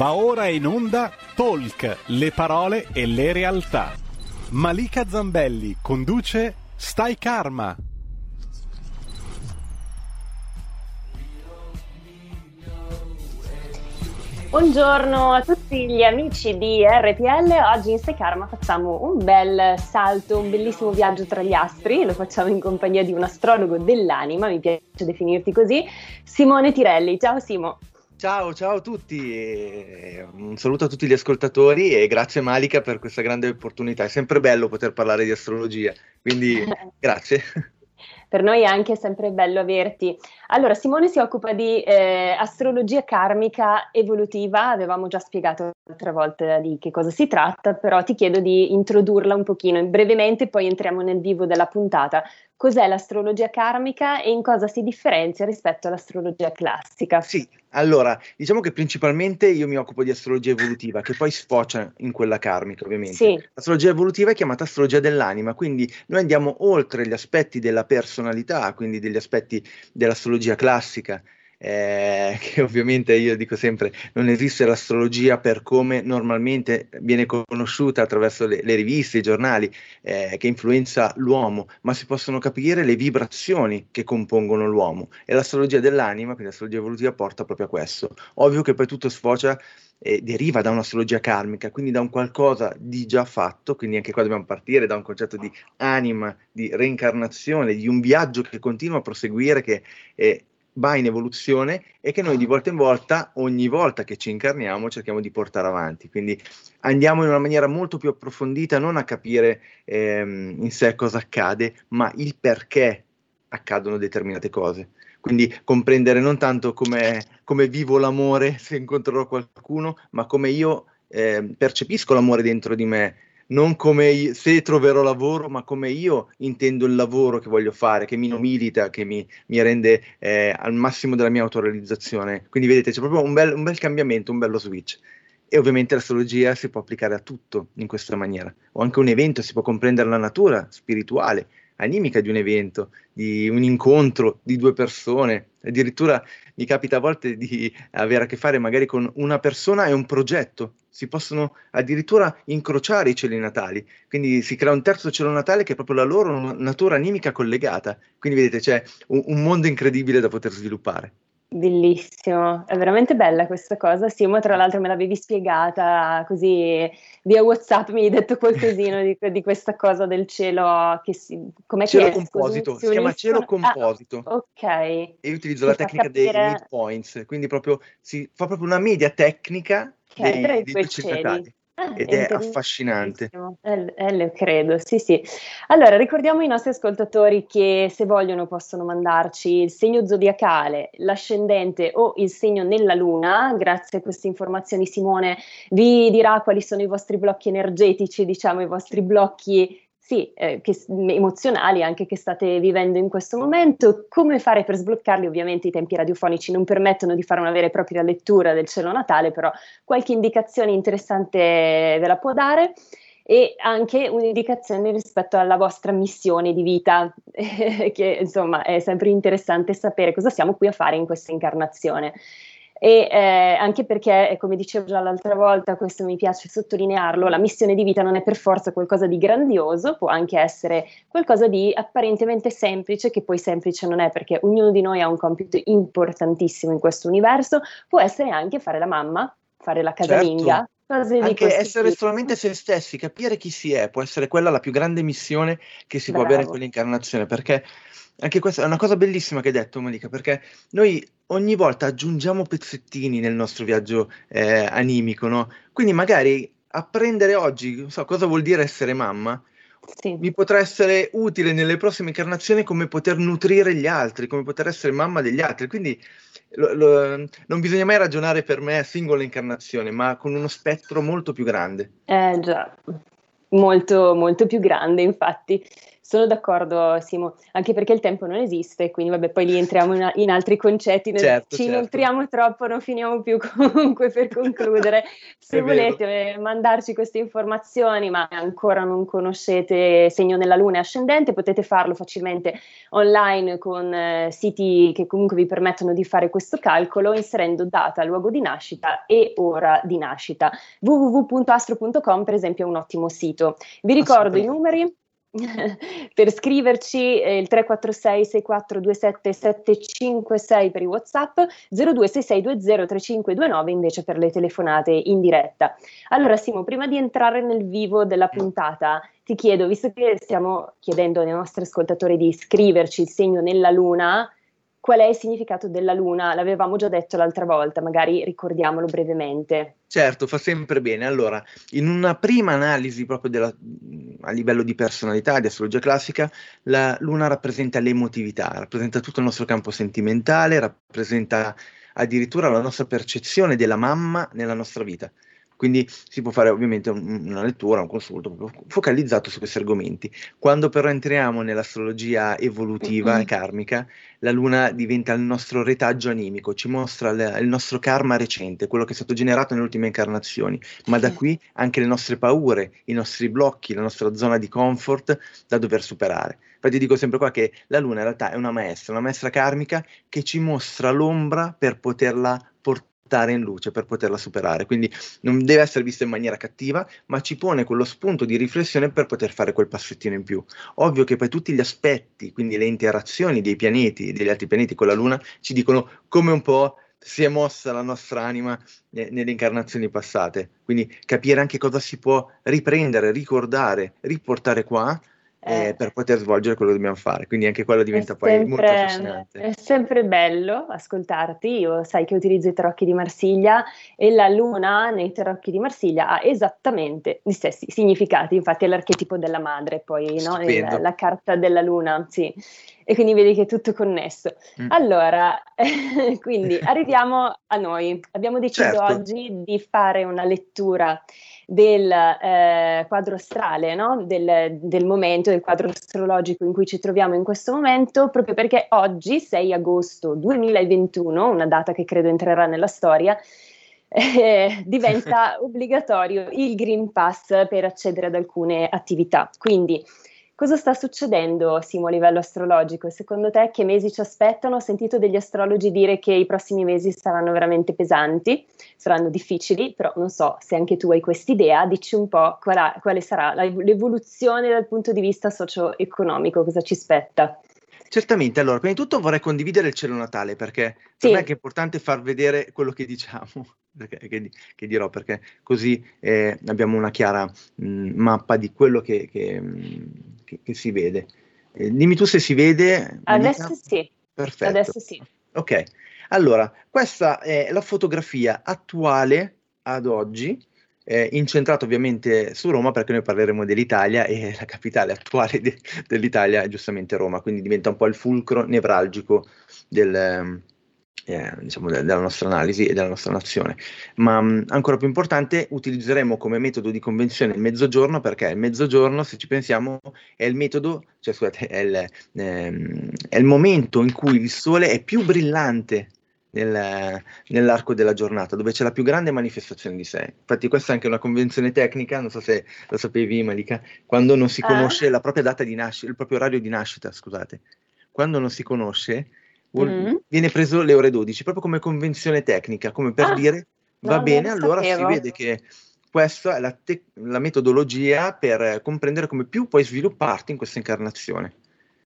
Va ora in onda Talk, le parole e le realtà. Malika Zambelli conduce Stai Karma. Buongiorno a tutti gli amici di RPL, oggi in Stai Karma facciamo un bel salto, un bellissimo viaggio tra gli astri, lo facciamo in compagnia di un astrologo dell'anima, mi piace definirti così, Simone Tirelli. Ciao Simo. Ciao, ciao a tutti, un saluto a tutti gli ascoltatori e grazie Malika per questa grande opportunità. È sempre bello poter parlare di astrologia, quindi grazie. Per noi è anche sempre bello averti. Allora, Simone si occupa di eh, astrologia karmica evolutiva, avevamo già spiegato altre volte di che cosa si tratta, però ti chiedo di introdurla un pochino brevemente, poi entriamo nel vivo della puntata cos'è l'astrologia karmica e in cosa si differenzia rispetto all'astrologia classica. Sì, allora, diciamo che principalmente io mi occupo di astrologia evolutiva, che poi sfocia in quella karmica, ovviamente. Sì. L'astrologia evolutiva è chiamata astrologia dell'anima, quindi noi andiamo oltre gli aspetti della personalità, quindi degli aspetti dell'astrologia classica eh, che ovviamente io dico sempre non esiste l'astrologia per come normalmente viene conosciuta attraverso le, le riviste, i giornali, eh, che influenza l'uomo, ma si possono capire le vibrazioni che compongono l'uomo e l'astrologia dell'anima, quindi l'astrologia evolutiva, porta proprio a questo. Ovvio che poi tutto sfocia eh, deriva da un'astrologia karmica, quindi da un qualcosa di già fatto, quindi anche qua dobbiamo partire da un concetto di anima, di reincarnazione, di un viaggio che continua a proseguire, che eh, va in evoluzione e che noi di volta in volta, ogni volta che ci incarniamo, cerchiamo di portare avanti. Quindi andiamo in una maniera molto più approfondita, non a capire ehm, in sé cosa accade, ma il perché accadono determinate cose. Quindi comprendere non tanto come, come vivo l'amore se incontrerò qualcuno, ma come io eh, percepisco l'amore dentro di me, non come se troverò lavoro, ma come io intendo il lavoro che voglio fare, che mi nobilita, che mi, mi rende eh, al massimo della mia autorealizzazione. Quindi vedete, c'è proprio un bel, un bel cambiamento, un bello switch. E ovviamente l'astrologia si può applicare a tutto in questa maniera. O anche un evento, si può comprendere la natura spirituale, animica di un evento, di un incontro di due persone. Addirittura mi capita a volte di avere a che fare magari con una persona e un progetto. Si possono addirittura incrociare i cieli natali, quindi si crea un terzo cielo natale che è proprio la loro natura animica collegata. Quindi vedete, c'è un, un mondo incredibile da poter sviluppare. Bellissimo, è veramente bella questa cosa. Simo, tra l'altro, me l'avevi spiegata così via WhatsApp, mi hai detto qualcosino di, di questa cosa del cielo che si. Com'è cielo che è? composito, si, si chiama cielo composito. Ah, ok. E io utilizzo si la tecnica capire... dei midpoints, quindi proprio si fa proprio una media tecnica okay, dei, dei due cieli. Ah, ed è, è affascinante. Eh, eh, lo credo, sì, sì. Allora, ricordiamo ai nostri ascoltatori che se vogliono possono mandarci il segno zodiacale, l'ascendente o il segno nella luna. Grazie a queste informazioni Simone vi dirà quali sono i vostri blocchi energetici, diciamo i vostri blocchi sì, eh, che, emozionali anche che state vivendo in questo momento. Come fare per sbloccarli? Ovviamente i tempi radiofonici non permettono di fare una vera e propria lettura del cielo natale, però qualche indicazione interessante ve la può dare e anche un'indicazione rispetto alla vostra missione di vita, che insomma è sempre interessante sapere cosa siamo qui a fare in questa incarnazione e eh, anche perché, come dicevo già l'altra volta, questo mi piace sottolinearlo, la missione di vita non è per forza qualcosa di grandioso, può anche essere qualcosa di apparentemente semplice, che poi semplice non è perché ognuno di noi ha un compito importantissimo in questo universo, può essere anche fare la mamma, fare la casalinga. Certo. Anche essere solamente se stessi, capire chi si è, può essere quella la più grande missione che si Bravo. può avere in quell'incarnazione, perché anche questa è una cosa bellissima che hai detto, Malika, perché noi ogni volta aggiungiamo pezzettini nel nostro viaggio eh, animico, no? Quindi magari apprendere oggi, non so, cosa vuol dire essere mamma, sì. mi potrà essere utile nelle prossime incarnazioni come poter nutrire gli altri, come poter essere mamma degli altri. Quindi lo, lo, non bisogna mai ragionare per me a singola incarnazione, ma con uno spettro molto più grande. Eh già, molto, molto più grande, infatti. Sono d'accordo, Simo, anche perché il tempo non esiste, quindi vabbè, poi lì entriamo in, in altri concetti, certo, ci certo. inoltriamo troppo, non finiamo più comunque per concludere. Se volete mandarci queste informazioni, ma ancora non conoscete segno nella luna e ascendente, potete farlo facilmente online con eh, siti che comunque vi permettono di fare questo calcolo inserendo data, luogo di nascita e ora di nascita. www.astro.com per esempio è un ottimo sito. Vi ricordo i numeri per scriverci eh, il 346 6427 756 per i whatsapp 026620 3529 invece per le telefonate in diretta. Allora Simo prima di entrare nel vivo della puntata ti chiedo visto che stiamo chiedendo ai nostri ascoltatori di scriverci il segno nella luna qual è il significato della luna? L'avevamo già detto l'altra volta, magari ricordiamolo brevemente. Certo, fa sempre bene. Allora, in una prima analisi proprio della, a livello di personalità, di astrologia classica, la luna rappresenta l'emotività, rappresenta tutto il nostro campo sentimentale, rappresenta addirittura la nostra percezione della mamma nella nostra vita. Quindi si può fare ovviamente un, una lettura, un consulto focalizzato su questi argomenti. Quando però entriamo nell'astrologia evolutiva mm-hmm. karmica, la luna diventa il nostro retaggio animico, ci mostra le, il nostro karma recente, quello che è stato generato nelle ultime incarnazioni, ma da qui anche le nostre paure, i nostri blocchi, la nostra zona di comfort da dover superare. Infatti dico sempre qua che la luna in realtà è una maestra, una maestra karmica che ci mostra l'ombra per poterla portare portare in luce per poterla superare. Quindi non deve essere vista in maniera cattiva, ma ci pone quello spunto di riflessione per poter fare quel passettino in più. Ovvio che poi tutti gli aspetti, quindi le interazioni dei pianeti, degli altri pianeti con la Luna, ci dicono come un po' si è mossa la nostra anima eh, nelle incarnazioni passate. Quindi capire anche cosa si può riprendere, ricordare, riportare qua eh, eh, per poter svolgere quello che dobbiamo fare. Quindi anche quello diventa sempre, poi molto affascinante. È sempre bello ascoltarti. Io sai che utilizzo i tarocchi di Marsiglia e la luna nei tarocchi di Marsiglia ha esattamente gli stessi significati. Infatti è l'archetipo della madre, poi no? la, la carta della luna, sì. E quindi vedi che è tutto connesso. Mm. Allora, quindi arriviamo a noi. Abbiamo deciso certo. oggi di fare una lettura del eh, quadro astrale, no? del, del, momento, del quadro astrologico in cui ci troviamo in questo momento, proprio perché oggi, 6 agosto 2021, una data che credo entrerà nella storia, eh, diventa obbligatorio il Green Pass per accedere ad alcune attività. Quindi Cosa sta succedendo, Simo, a livello astrologico? Secondo te che mesi ci aspettano? Ho sentito degli astrologi dire che i prossimi mesi saranno veramente pesanti, saranno difficili, però non so se anche tu hai quest'idea. Dici un po' qual quale sarà l'evoluzione dal punto di vista socio-economico, cosa ci spetta? Certamente, allora, prima di tutto vorrei condividere il cielo natale perché sì. per me è importante far vedere quello che diciamo perché, che, che, dirò, perché così eh, abbiamo una chiara mh, mm, mappa di quello che, che, mm, che si vede. Eh, dimmi tu se si vede. Adesso Monica? sì. Perfetto. Adesso sì. Ok, allora, questa è la fotografia attuale ad oggi, eh, incentrata ovviamente su Roma perché noi parleremo dell'Italia e la capitale attuale de- dell'Italia è giustamente Roma, quindi diventa un po' il fulcro nevralgico del, eh, diciamo, de- della nostra analisi e della nostra nazione. Ma mh, ancora più importante, utilizzeremo come metodo di convenzione il mezzogiorno perché il mezzogiorno, se ci pensiamo, è il metodo, cioè scusate, è il, ehm, è il momento in cui il sole è più brillante nel, nell'arco della giornata, dove c'è la più grande manifestazione di sé. Infatti, questa è anche una convenzione tecnica, non so se lo sapevi, Malika, quando non si ah. conosce ah. la propria data di nascita, il proprio orario di nascita, scusate. Quando non si conosce, mm. viene preso le ore 12, proprio come convenzione tecnica, come per ah, dire va no, bene, allora sapevo. si vede che questa è la, te- la, metodologia per comprendere come più puoi svilupparti in questa incarnazione.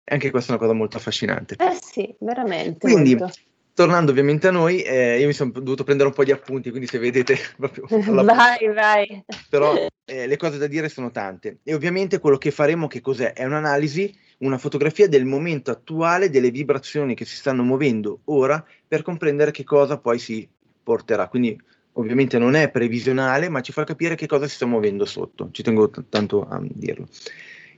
Anche questa è una cosa molto affascinante. Eh sì, veramente. Quindi, molto. tornando ovviamente a noi, eh, io mi sono dovuto prendere un po' di appunti, quindi se vedete... Proprio, vai, vai. Però eh, le cose da dire sono tante. E ovviamente quello che faremo, che cos'è? È un'analisi una fotografia del momento attuale, delle vibrazioni che si stanno muovendo ora per comprendere che cosa poi si porterà. Quindi ovviamente non è previsionale, ma ci fa capire che cosa si sta muovendo sotto. Ci tengo t- tanto a dirlo.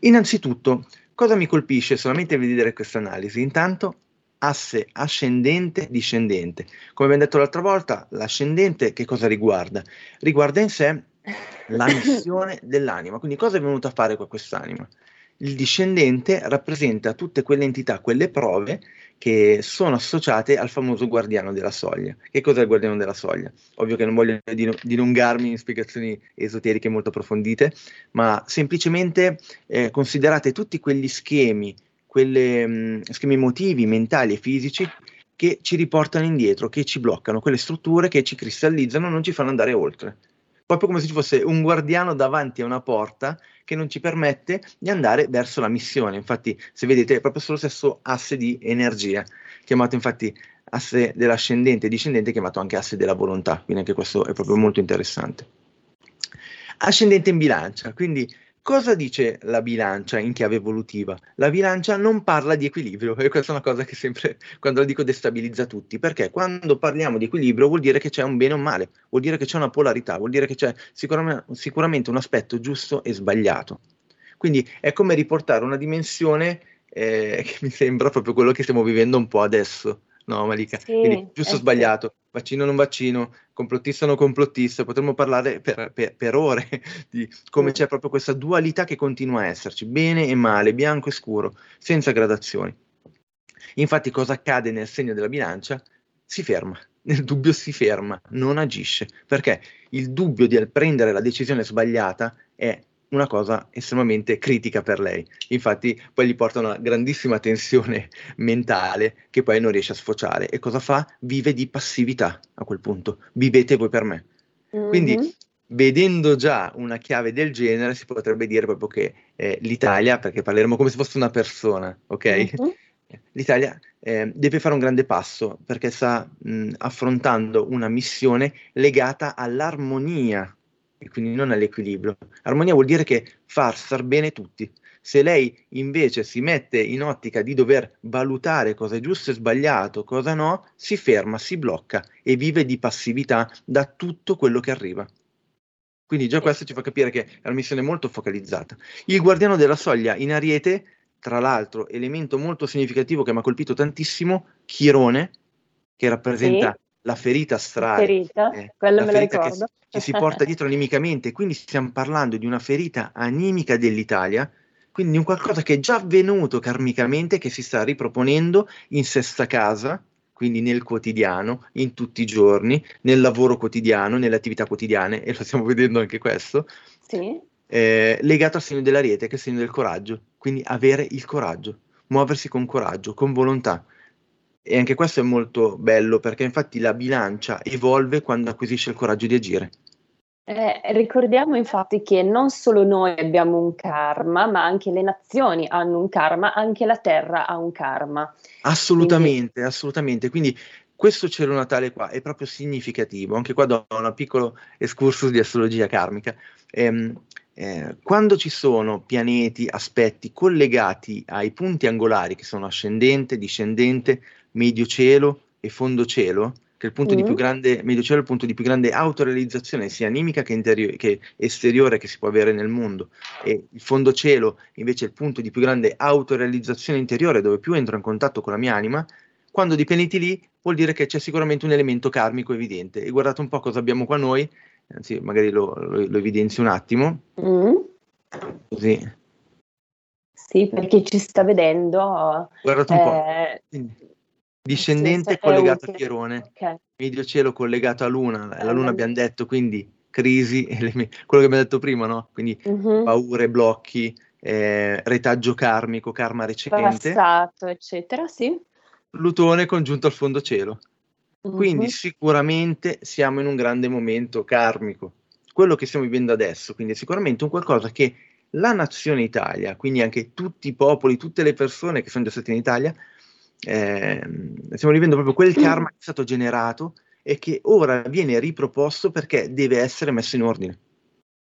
Innanzitutto, cosa mi colpisce solamente vedere questa analisi? Intanto asse ascendente discendente. Come abbiamo detto l'altra volta, l'ascendente che cosa riguarda? Riguarda in sé la missione dell'anima, quindi cosa è venuta a fare qua quest'anima? Il discendente rappresenta tutte quelle entità, quelle prove che sono associate al famoso guardiano della soglia. Che cos'è il guardiano della soglia? Ovvio che non voglio dilungarmi in spiegazioni esoteriche molto approfondite, ma semplicemente eh, considerate tutti quegli schemi, quegli schemi emotivi, mentali e fisici che ci riportano indietro, che ci bloccano, quelle strutture che ci cristallizzano, non ci fanno andare oltre proprio come se ci fosse un guardiano davanti a una porta che non ci permette di andare verso la missione. Infatti, se vedete, è proprio sullo stesso asse di energia, chiamato infatti asse dell'ascendente e discendente, chiamato anche asse della volontà, quindi anche questo è proprio molto interessante. Ascendente in bilancia, quindi Cosa dice la bilancia in chiave evolutiva? La bilancia non parla di equilibrio e questa è una cosa che sempre, quando la dico, destabilizza tutti, perché quando parliamo di equilibrio vuol dire che c'è un bene o un male, vuol dire che c'è una polarità, vuol dire che c'è sicuramente, sicuramente un aspetto giusto e sbagliato. Quindi è come riportare una dimensione eh, che mi sembra proprio quello che stiamo vivendo un po' adesso No, Malika, sì, quindi giusto o eh sbagliato, vaccino o non vaccino, complottista o non complottista, potremmo parlare per, per, per ore di come mm. c'è proprio questa dualità che continua a esserci, bene e male, bianco e scuro, senza gradazioni. Infatti cosa accade nel segno della bilancia? Si ferma, nel dubbio si ferma, non agisce, perché il dubbio di prendere la decisione sbagliata è una cosa estremamente critica per lei. Infatti poi gli porta una grandissima tensione mentale che poi non riesce a sfociare. E cosa fa? Vive di passività a quel punto. Vivete voi per me. Mm-hmm. Quindi vedendo già una chiave del genere si potrebbe dire proprio che eh, l'Italia, perché parleremo come se fosse una persona, ok? Mm-hmm. L'Italia eh, deve fare un grande passo perché sta mh, affrontando una missione legata all'armonia e quindi non all'equilibrio. Armonia vuol dire che far star bene tutti. Se lei invece si mette in ottica di dover valutare cosa è giusto e sbagliato, cosa no, si ferma, si blocca e vive di passività da tutto quello che arriva. Quindi già questo ci fa capire che è una missione molto focalizzata. Il guardiano della soglia in Ariete, tra l'altro, elemento molto significativo che mi ha colpito tantissimo, Chirone, che rappresenta sì la ferita astrale, ferita, eh, lo ricordo. Che, che si porta dietro animicamente, quindi stiamo parlando di una ferita animica dell'Italia, quindi di un qualcosa che è già avvenuto karmicamente, che si sta riproponendo in sesta casa, quindi nel quotidiano, in tutti i giorni, nel lavoro quotidiano, nelle attività quotidiane, e lo stiamo vedendo anche questo, sì. eh, legato al segno della rete, che è il segno del coraggio, quindi avere il coraggio, muoversi con coraggio, con volontà. E anche questo è molto bello perché infatti la bilancia evolve quando acquisisce il coraggio di agire. Eh, ricordiamo infatti che non solo noi abbiamo un karma, ma anche le nazioni hanno un karma, anche la Terra ha un karma. Assolutamente, Quindi... assolutamente. Quindi questo cielo natale qua è proprio significativo. Anche qua do un piccolo excursus di astrologia karmica. Ehm, eh, quando ci sono pianeti, aspetti collegati ai punti angolari che sono ascendente, discendente, medio cielo e fondo cielo, che è il punto mm. di più grande, medio cielo è il punto di più grande autorealizzazione sia animica che, interio- che esteriore che si può avere nel mondo e il fondo cielo invece è il punto di più grande autorealizzazione interiore dove più entro in contatto con la mia anima, quando di pianeti lì vuol dire che c'è sicuramente un elemento karmico evidente e guardate un po' cosa abbiamo qua noi, anzi magari lo, lo, lo evidenzio un attimo, mm. così. Sì, perché ci sta vedendo. Guardate un eh, po'. Discendente collegato a Chierone, okay. medio cielo collegato a Luna, la Luna abbiamo detto, quindi crisi, quello che abbiamo detto prima, no? Quindi uh-huh. paure, blocchi, eh, retaggio karmico, karma recente. Passato, eccetera, sì. Plutone congiunto al fondo cielo. Uh-huh. Quindi sicuramente siamo in un grande momento karmico. Quello che stiamo vivendo adesso, quindi è sicuramente un qualcosa che la nazione Italia, quindi anche tutti i popoli, tutte le persone che sono già state in Italia, eh, stiamo vivendo proprio quel karma che è stato generato e che ora viene riproposto perché deve essere messo in ordine.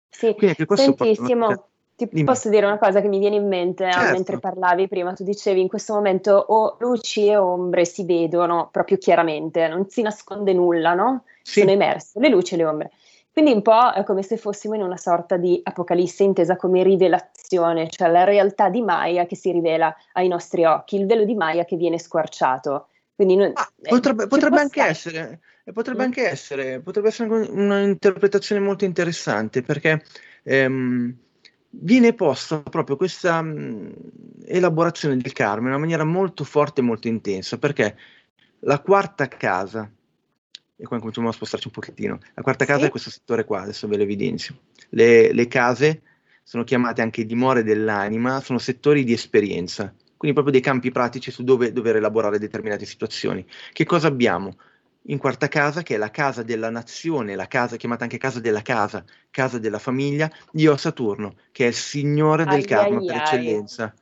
Sì, Quindi questo. Porta... Ti Dimmi. posso dire una cosa che mi viene in mente certo. mentre parlavi prima? Tu dicevi in questo momento o luci e ombre si vedono proprio chiaramente, non si nasconde nulla, no? Sì. Sono emerse le luci e le ombre. Quindi un po' è come se fossimo in una sorta di apocalisse intesa come rivelazione, cioè la realtà di Maya che si rivela ai nostri occhi, il velo di Maya che viene squarciato. Quindi non, ah, potrebbe, eh, potrebbe anche essere, potrebbe mm. anche essere, potrebbe essere un'interpretazione molto interessante perché ehm, viene posta proprio questa mh, mm, elaborazione del karma in una maniera molto forte e molto intensa, perché la quarta casa, e qua cominciamo a spostarci un pochettino, la quarta casa sì. è questo settore qua, adesso ve lo evidenzio. Le, le case sono chiamate anche dimore dell'anima, sono settori di esperienza, quindi proprio dei campi pratici su dove dover elaborare determinate situazioni. Che cosa abbiamo? in quarta casa, che è la casa della nazione, la casa chiamata anche casa della casa, casa della famiglia, io ho Saturno, che è il signore del ai karma ai per ai. eccellenza.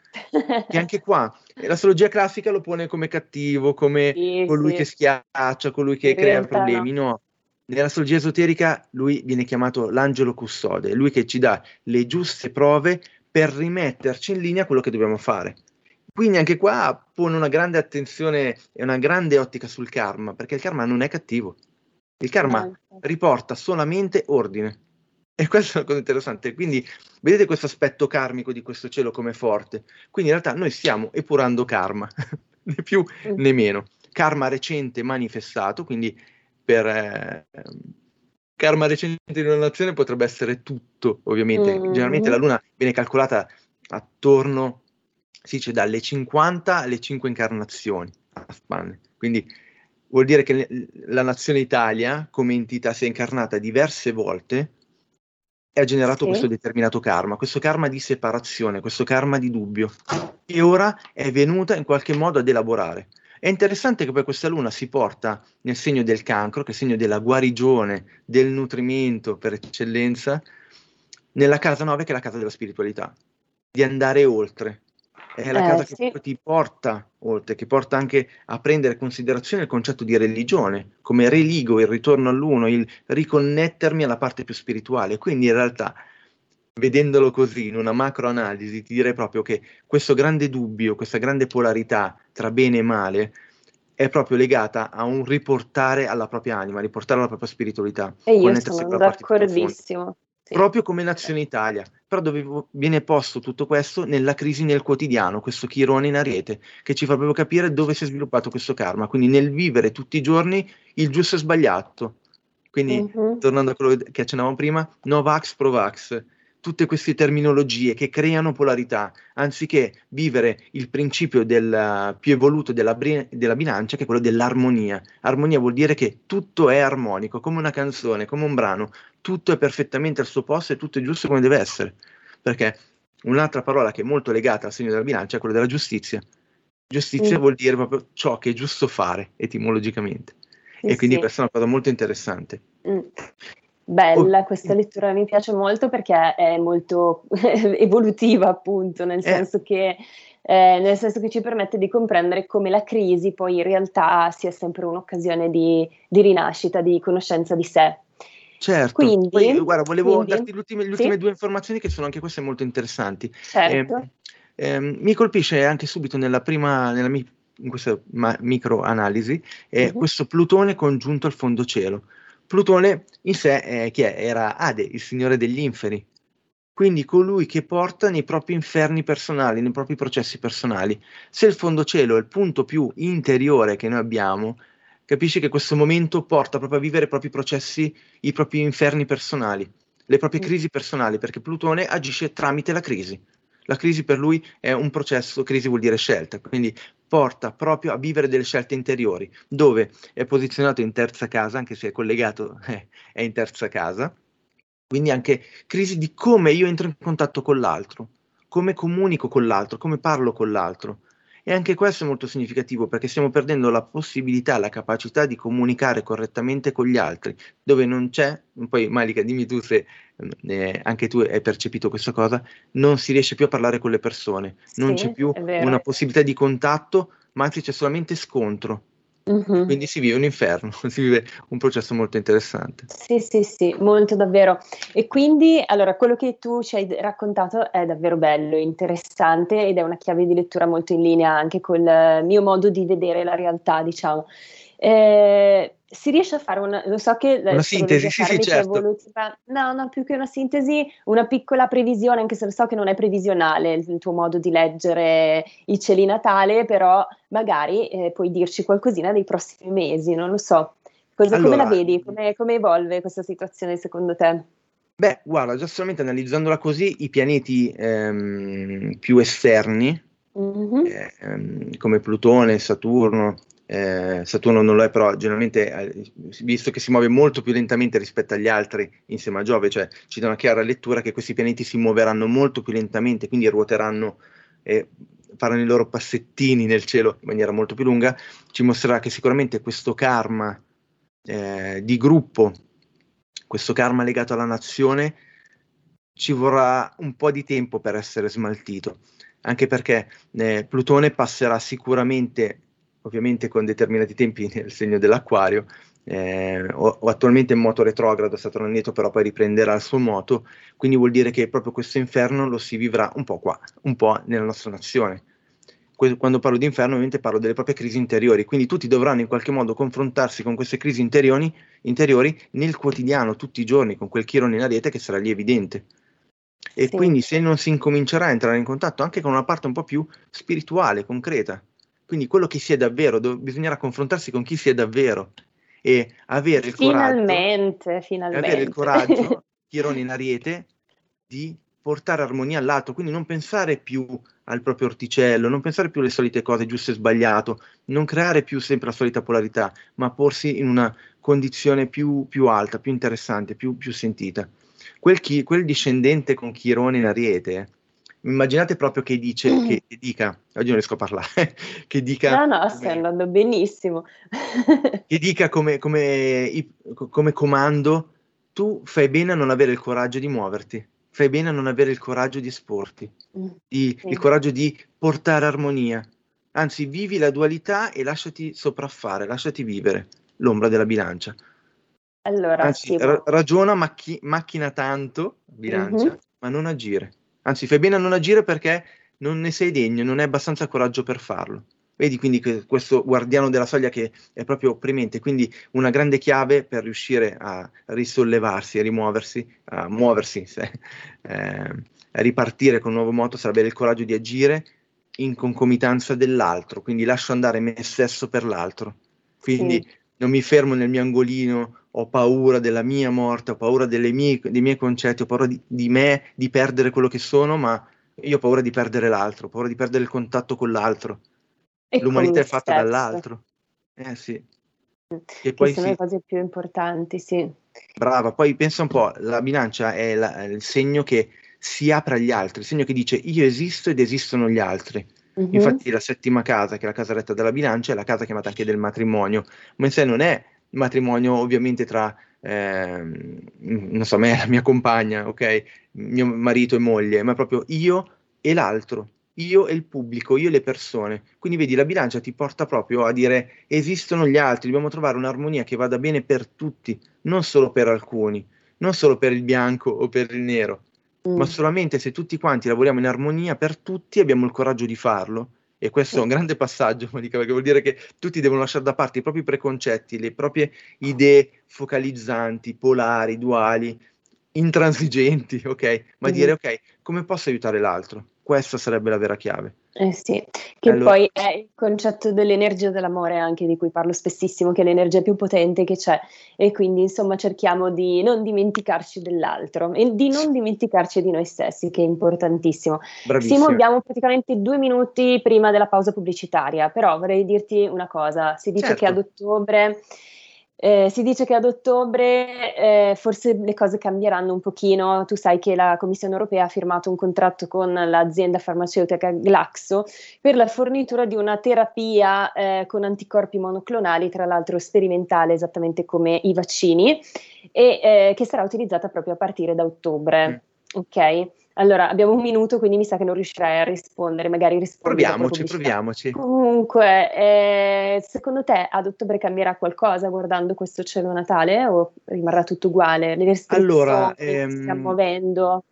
Che anche qua l'astrologia classica lo pone come cattivo, come sì, colui sì. che schiaccia, colui che in crea problemi. No. no. Nell'astrologia esoterica lui viene chiamato l'angelo custode, lui che ci dà le giuste prove per rimetterci in linea quello che dobbiamo fare. Quindi anche qua pone una grande attenzione e una grande ottica sul karma, perché il karma non è cattivo. Il karma riporta solamente ordine. E questa è una cosa interessante. Quindi vedete questo aspetto karmico di questo cielo come forte. Quindi in realtà noi stiamo epurando karma, né più mm. né meno. Karma recente manifestato, quindi per eh, karma recente di una nazione potrebbe essere tutto, ovviamente. Mm. Generalmente la luna viene calcolata attorno si dice dalle 50 alle 5 incarnazioni a spanne. Quindi vuol dire che la nazione Italia, come entità, si è incarnata diverse volte e ha generato sì. questo determinato karma, questo karma di separazione, questo karma di dubbio, e ora è venuta in qualche modo ad elaborare. È interessante che poi questa luna si porta nel segno del cancro, che è il segno della guarigione, del nutrimento per eccellenza, nella casa 9 che è la casa della spiritualità, di andare oltre, è la eh, casa che sì. ti porta oltre, che porta anche a prendere in considerazione il concetto di religione, come religo, il ritorno all'uno, il riconnettermi alla parte più spirituale. Quindi in realtà, vedendolo così, in una macro analisi, ti direi proprio che questo grande dubbio, questa grande polarità tra bene e male, è proprio legata a un riportare alla propria anima, riportare alla propria spiritualità. E io sono d'accordissimo proprio come Nazione Italia, però dove viene posto tutto questo nella crisi nel quotidiano, questo chirone in ariete, che ci fa proprio capire dove si è sviluppato questo karma, quindi nel vivere tutti i giorni il giusto e sbagliato. Quindi, uh-huh. tornando a quello che accennavamo prima, Novax Provax, tutte queste terminologie che creano polarità, anziché vivere il principio del, più evoluto della, della, bilancia, che è quello dell'armonia. Armonia vuol dire che tutto è armonico, come una canzone, come un brano, tutto è perfettamente al suo posto e tutto è giusto come deve essere. Perché un'altra parola che è molto legata al segno della bilancia è quella della giustizia. Giustizia mm. vuol dire proprio ciò che è giusto fare etimologicamente. Sì, e quindi sì. questa è una cosa molto interessante. Mm. Bella, oh. questa lettura mi piace molto perché è molto evolutiva, appunto, nel eh. senso che eh, nel senso che ci permette di comprendere come la crisi poi in realtà sia sempre un'occasione di, di rinascita, di conoscenza di sé. Certo, quindi, poi guarda, volevo quindi, darti le ultime, le ultime sì? due informazioni che sono anche queste molto interessanti. Certo. Eh, eh, mi colpisce anche subito nella prima, nella mi, in questa ma, microanalisi, eh, uh-huh. questo Plutone congiunto al fondo cielo. Plutone in sé eh, chi è? era Ade, il signore degli inferi, quindi colui che porta nei propri inferni personali, nei propri processi personali. Se il fondo cielo è il punto più interiore che noi abbiamo, capisci che questo momento porta proprio a vivere i propri processi, i propri inferni personali, le proprie mm. crisi personali, perché Plutone agisce tramite la crisi. La crisi per lui è un processo, crisi vuol dire scelta, quindi porta proprio a vivere delle scelte interiori, dove è posizionato in terza casa, anche se è collegato, eh, è in terza casa, quindi anche crisi di come io entro in contatto con l'altro, come comunico con l'altro, come parlo con l'altro, e anche questo è molto significativo perché stiamo perdendo la possibilità, la capacità di comunicare correttamente con gli altri, dove non c'è, poi Malika dimmi tu se eh, anche tu hai percepito questa cosa, non si riesce più a parlare con le persone, non sì, c'è più una possibilità di contatto, ma anzi c'è solamente scontro. Mm-hmm. Quindi si vive un inferno, si vive un processo molto interessante. Sì, sì, sì, molto davvero. E quindi, allora, quello che tu ci hai raccontato è davvero bello, interessante ed è una chiave di lettura molto in linea anche col mio modo di vedere la realtà, diciamo. Eh, si riesce a fare una, lo so che una sintesi, sì, sì, certo. evolutiva, no, no, più che una sintesi, una piccola previsione, anche se lo so che non è previsionale il tuo modo di leggere i cieli natale, però magari eh, puoi dirci qualcosina dei prossimi mesi, non lo so. Cosa, allora, come la vedi? Come, come, evolve questa situazione secondo te? Beh, guarda, già solamente analizzandola così, i pianeti ehm, più esterni, mm-hmm. ehm, come Plutone, Saturno, eh, Saturno non lo è, però generalmente, eh, visto che si muove molto più lentamente rispetto agli altri insieme a Giove, cioè ci dà una chiara lettura che questi pianeti si muoveranno molto più lentamente, quindi ruoteranno e faranno i loro passettini nel cielo in maniera molto più lunga, ci mostrerà che sicuramente questo karma eh, di gruppo questo karma legato alla nazione ci vorrà un po' di tempo per essere smaltito, anche perché eh, Plutone passerà sicuramente, ovviamente con determinati tempi nel segno dell'acquario, eh, o, o, attualmente in moto retrogrado, Saturno Neto però poi riprenderà il suo moto, quindi vuol dire che proprio questo inferno lo si vivrà un po' qua, un po' nella nostra nazione quando parlo di inferno ovviamente parlo delle proprie crisi interiori, quindi tutti dovranno in qualche modo confrontarsi con queste crisi interiori, interiori nel quotidiano, tutti i giorni, con quel chirone in ariete che sarà lì evidente. E sì. quindi se non si incomincerà a entrare in contatto anche con una parte un po' più spirituale, concreta, quindi quello che si è davvero, do- bisognerà confrontarsi con chi si è davvero e avere il finalmente, coraggio, finalmente. avere il coraggio, chirone in ariete, di portare armonia all'altro, quindi non pensare più al proprio orticello, non pensare più alle solite cose giusto e sbagliato, non creare più sempre la solita polarità, ma porsi in una condizione più, più alta, più interessante, più, più sentita. Quel, chi, quel, discendente con Chirone in Ariete, immaginate proprio che, dice, mm. che, che dica, oggi non riesco a parlare, che dica... No, no, stai andando benissimo. che dica come, come, come comando, tu fai bene a non avere il coraggio di muoverti fai bene a non avere il coraggio di esporti, mm, di, sì. il coraggio di portare armonia. Anzi, vivi la dualità e lasciati sopraffare, lasciati vivere l'ombra della bilancia. Allora, Anzi, sì, ra- ragiona, macchi- macchina tanto, bilancia, mm-hmm. ma non agire. Anzi, fai bene a non agire perché non ne sei degno, non hai abbastanza coraggio per farlo. Vedi quindi questo guardiano della soglia che è proprio opprimente, quindi una grande chiave per riuscire a risollevarsi, a rimuoversi, a muoversi, se, eh, a ripartire con un nuovo moto, sarebbe il coraggio di agire in concomitanza dell'altro, quindi lascio andare me stesso per l'altro. Quindi sì. Non mi fermo nel mio angolino, ho paura della mia morte, ho paura mie, dei miei concetti, ho paura di, di me, di perdere quello che sono, ma io ho paura di perdere l'altro, ho paura di perdere il contatto con l'altro e L'umanità è fatta stesso. dall'altro. Eh sì. Mm. E poi sono sì. le cose più importanti, sì. Brava, poi pensa un po', la bilancia è, la, è il segno che si apre agli altri, il segno che dice io esisto ed esistono gli altri. Mm-hmm. Infatti la settima casa, che è la casa retta dalla bilancia, è la casa chiamata anche del matrimonio, ma in sé non è matrimonio ovviamente tra, eh, non so, me la mia compagna, ok, mio marito e moglie, ma proprio io e l'altro, io e il pubblico, io e le persone. Quindi vedi, la bilancia ti porta proprio a dire esistono gli altri, dobbiamo trovare un'armonia che vada bene per tutti, non solo per alcuni, non solo per il bianco o per il nero, mm. ma solamente se tutti quanti lavoriamo in armonia per tutti abbiamo il coraggio di farlo. E questo è un grande passaggio, Monica, perché vuol dire che tutti devono lasciare da parte i propri preconcetti, le proprie idee focalizzanti, polari, duali, intransigenti, ok? Ma mm. dire ok, come posso aiutare l'altro? Questa sarebbe la vera chiave. Eh sì, che allora... poi è il concetto dell'energia dell'amore anche di cui parlo spessissimo, che è l'energia più potente che c'è e quindi insomma cerchiamo di non dimenticarci dell'altro e di non dimenticarci di noi stessi, che è importantissimo. Bravissimo. Simo, abbiamo praticamente due minuti prima della pausa pubblicitaria, però vorrei dirti una cosa, si dice certo. che ad ottobre eh, si dice che ad ottobre eh, forse le cose cambieranno un pochino. Tu sai che la Commissione europea ha firmato un contratto con l'azienda farmaceutica Glaxo per la fornitura di una terapia eh, con anticorpi monoclonali, tra l'altro sperimentale, esattamente come i vaccini, e eh, che sarà utilizzata proprio a partire da ottobre. Mm. Ok? Allora, abbiamo un minuto, quindi mi sa che non riuscirai a rispondere, magari rispondi. Proviamoci, proviamoci. Comunque, eh, secondo te ad ottobre cambierà qualcosa guardando questo cielo natale o rimarrà tutto uguale? Le allora, ehm, stiamo muovendo?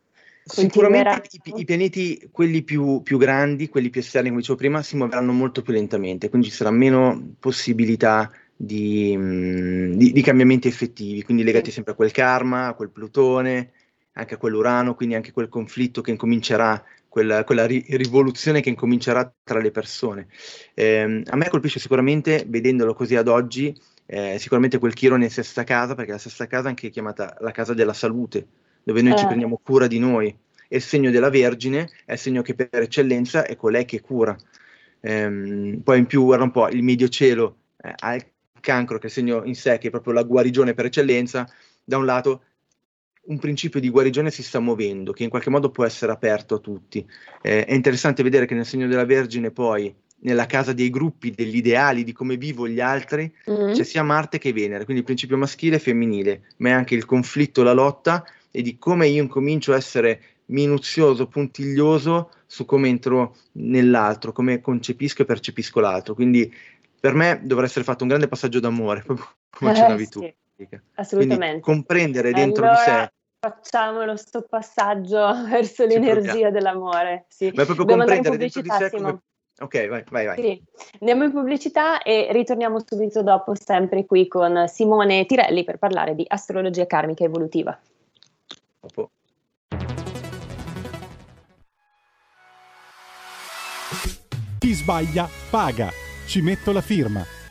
Sicuramente i, i, pianeti, quelli più, più, grandi, quelli più esterni, come dicevo prima, si muoveranno molto più lentamente, quindi ci sarà meno possibilità di, mm, di, di cambiamenti effettivi, quindi legati sempre a quel karma, a quel Plutone anche quell'Urano, quindi anche quel conflitto che incomincerà, quella, quella ri- rivoluzione che incomincerà tra le persone. Eh, a me colpisce sicuramente, vedendolo così ad oggi, eh, sicuramente quel Chirone in sesta casa, perché la sesta casa è anche chiamata la casa della salute, dove noi eh. ci prendiamo cura di noi. E il segno della Vergine è il segno che per eccellenza è colei che cura. Ehm, poi in più, guarda un po', il medio cielo eh, ha il cancro, che è il segno in sé, che è proprio la guarigione per eccellenza, da un lato un principio di guarigione si sta muovendo, che in qualche modo può essere aperto a tutti. Eh, è interessante vedere che nel segno della Vergine poi nella casa dei gruppi, degli ideali, di come vivo gli altri, mm-hmm. c'è sia Marte che Venere, quindi il principio maschile e femminile, ma è anche il conflitto, la lotta e di come io incomincio a essere minuzioso, puntiglioso su come entro nell'altro, come concepisco e percepisco l'altro. Quindi per me dovrà essere fatto un grande passaggio d'amore, proprio come eh, navi tu. Assolutamente. Quindi comprendere dentro allora... di sé facciamolo sto passaggio verso l'energia dell'amore. Sì. Ma proprio Dobbiamo comprendere dentro di sé come, Ok, vai, vai, vai. Sì. Andiamo in pubblicità e ritorniamo subito dopo, sempre qui con Simone Tirelli per parlare di astrologia karmica evolutiva. Dopo. Chi sbaglia paga. Ci metto la firma.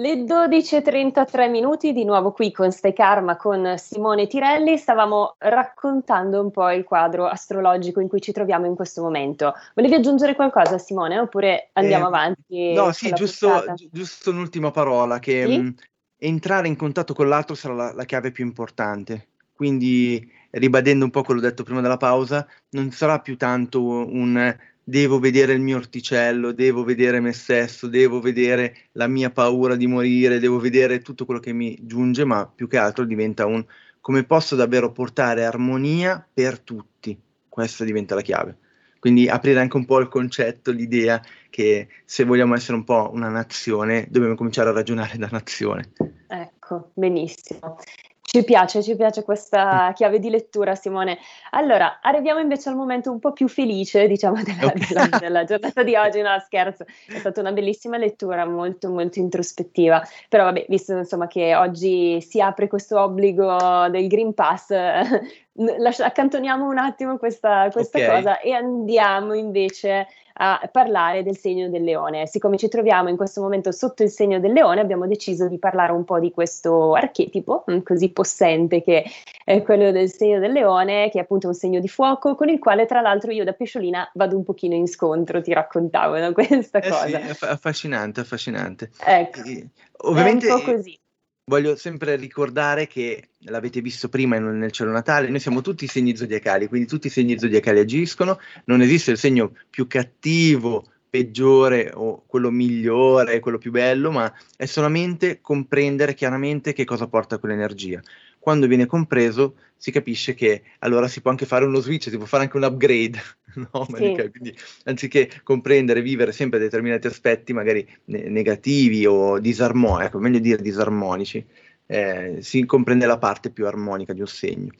Le 12.33 minuti, di nuovo qui con Stai Karma con Simone Tirelli, stavamo raccontando un po' il quadro astrologico in cui ci troviamo in questo momento. Volevi aggiungere qualcosa Simone oppure andiamo eh, avanti? No, sì, giusto, giusto, un'ultima parola, che sì? mh, mm, entrare in contatto con l'altro sarà la, la chiave più importante. Quindi, ribadendo un po' quello detto prima della pausa, non sarà più tanto un devo vedere il mio orticello, devo vedere me stesso, devo vedere la mia paura di morire, devo vedere tutto quello che mi giunge, ma più che altro diventa un come posso davvero portare armonia per tutti. Questa diventa la chiave. Quindi aprire anche un po' il concetto, l'idea che se vogliamo essere un po' una nazione, dobbiamo cominciare a ragionare da nazione. Ecco, benissimo. Ci piace, ci piace questa mm. chiave di lettura, Simone. Allora, arriviamo invece al momento un po' più felice, diciamo, della, okay. della, della, giornata di oggi. No, scherzo, è stata una bellissima lettura, molto, molto introspettiva. Però, vabbè, visto insomma che oggi si apre questo obbligo del Green Pass, lascia, accantoniamo un attimo questa, questa okay. cosa e andiamo invece a parlare del segno del leone. Siccome ci troviamo in questo momento sotto il segno del leone, abbiamo deciso di parlare un po' di questo archetipo mm, così possente che è quello del segno del leone, che è appunto un segno di fuoco, con il quale tra l'altro io da pesciolina vado un pochino in scontro, ti raccontavo no? questa eh cosa. Sì, affascinante, affascinante. Ecco, ovviamente, è un po' così voglio sempre ricordare che l'avete visto prima nel cielo natale, noi siamo tutti segni zodiacali, quindi tutti i segni zodiacali agiscono, non esiste il segno più cattivo, peggiore o quello migliore, quello più bello, ma è solamente comprendere chiaramente che cosa porta quell'energia. Quando viene compreso si capisce che allora si può anche fare uno switch, si può fare anche un upgrade, no? Sì. Quindi anziché comprendere, vivere sempre determinati aspetti magari ne- negativi o disarmonici, ecco, meglio dire disarmonici, eh, si comprende la parte più armonica di un segno.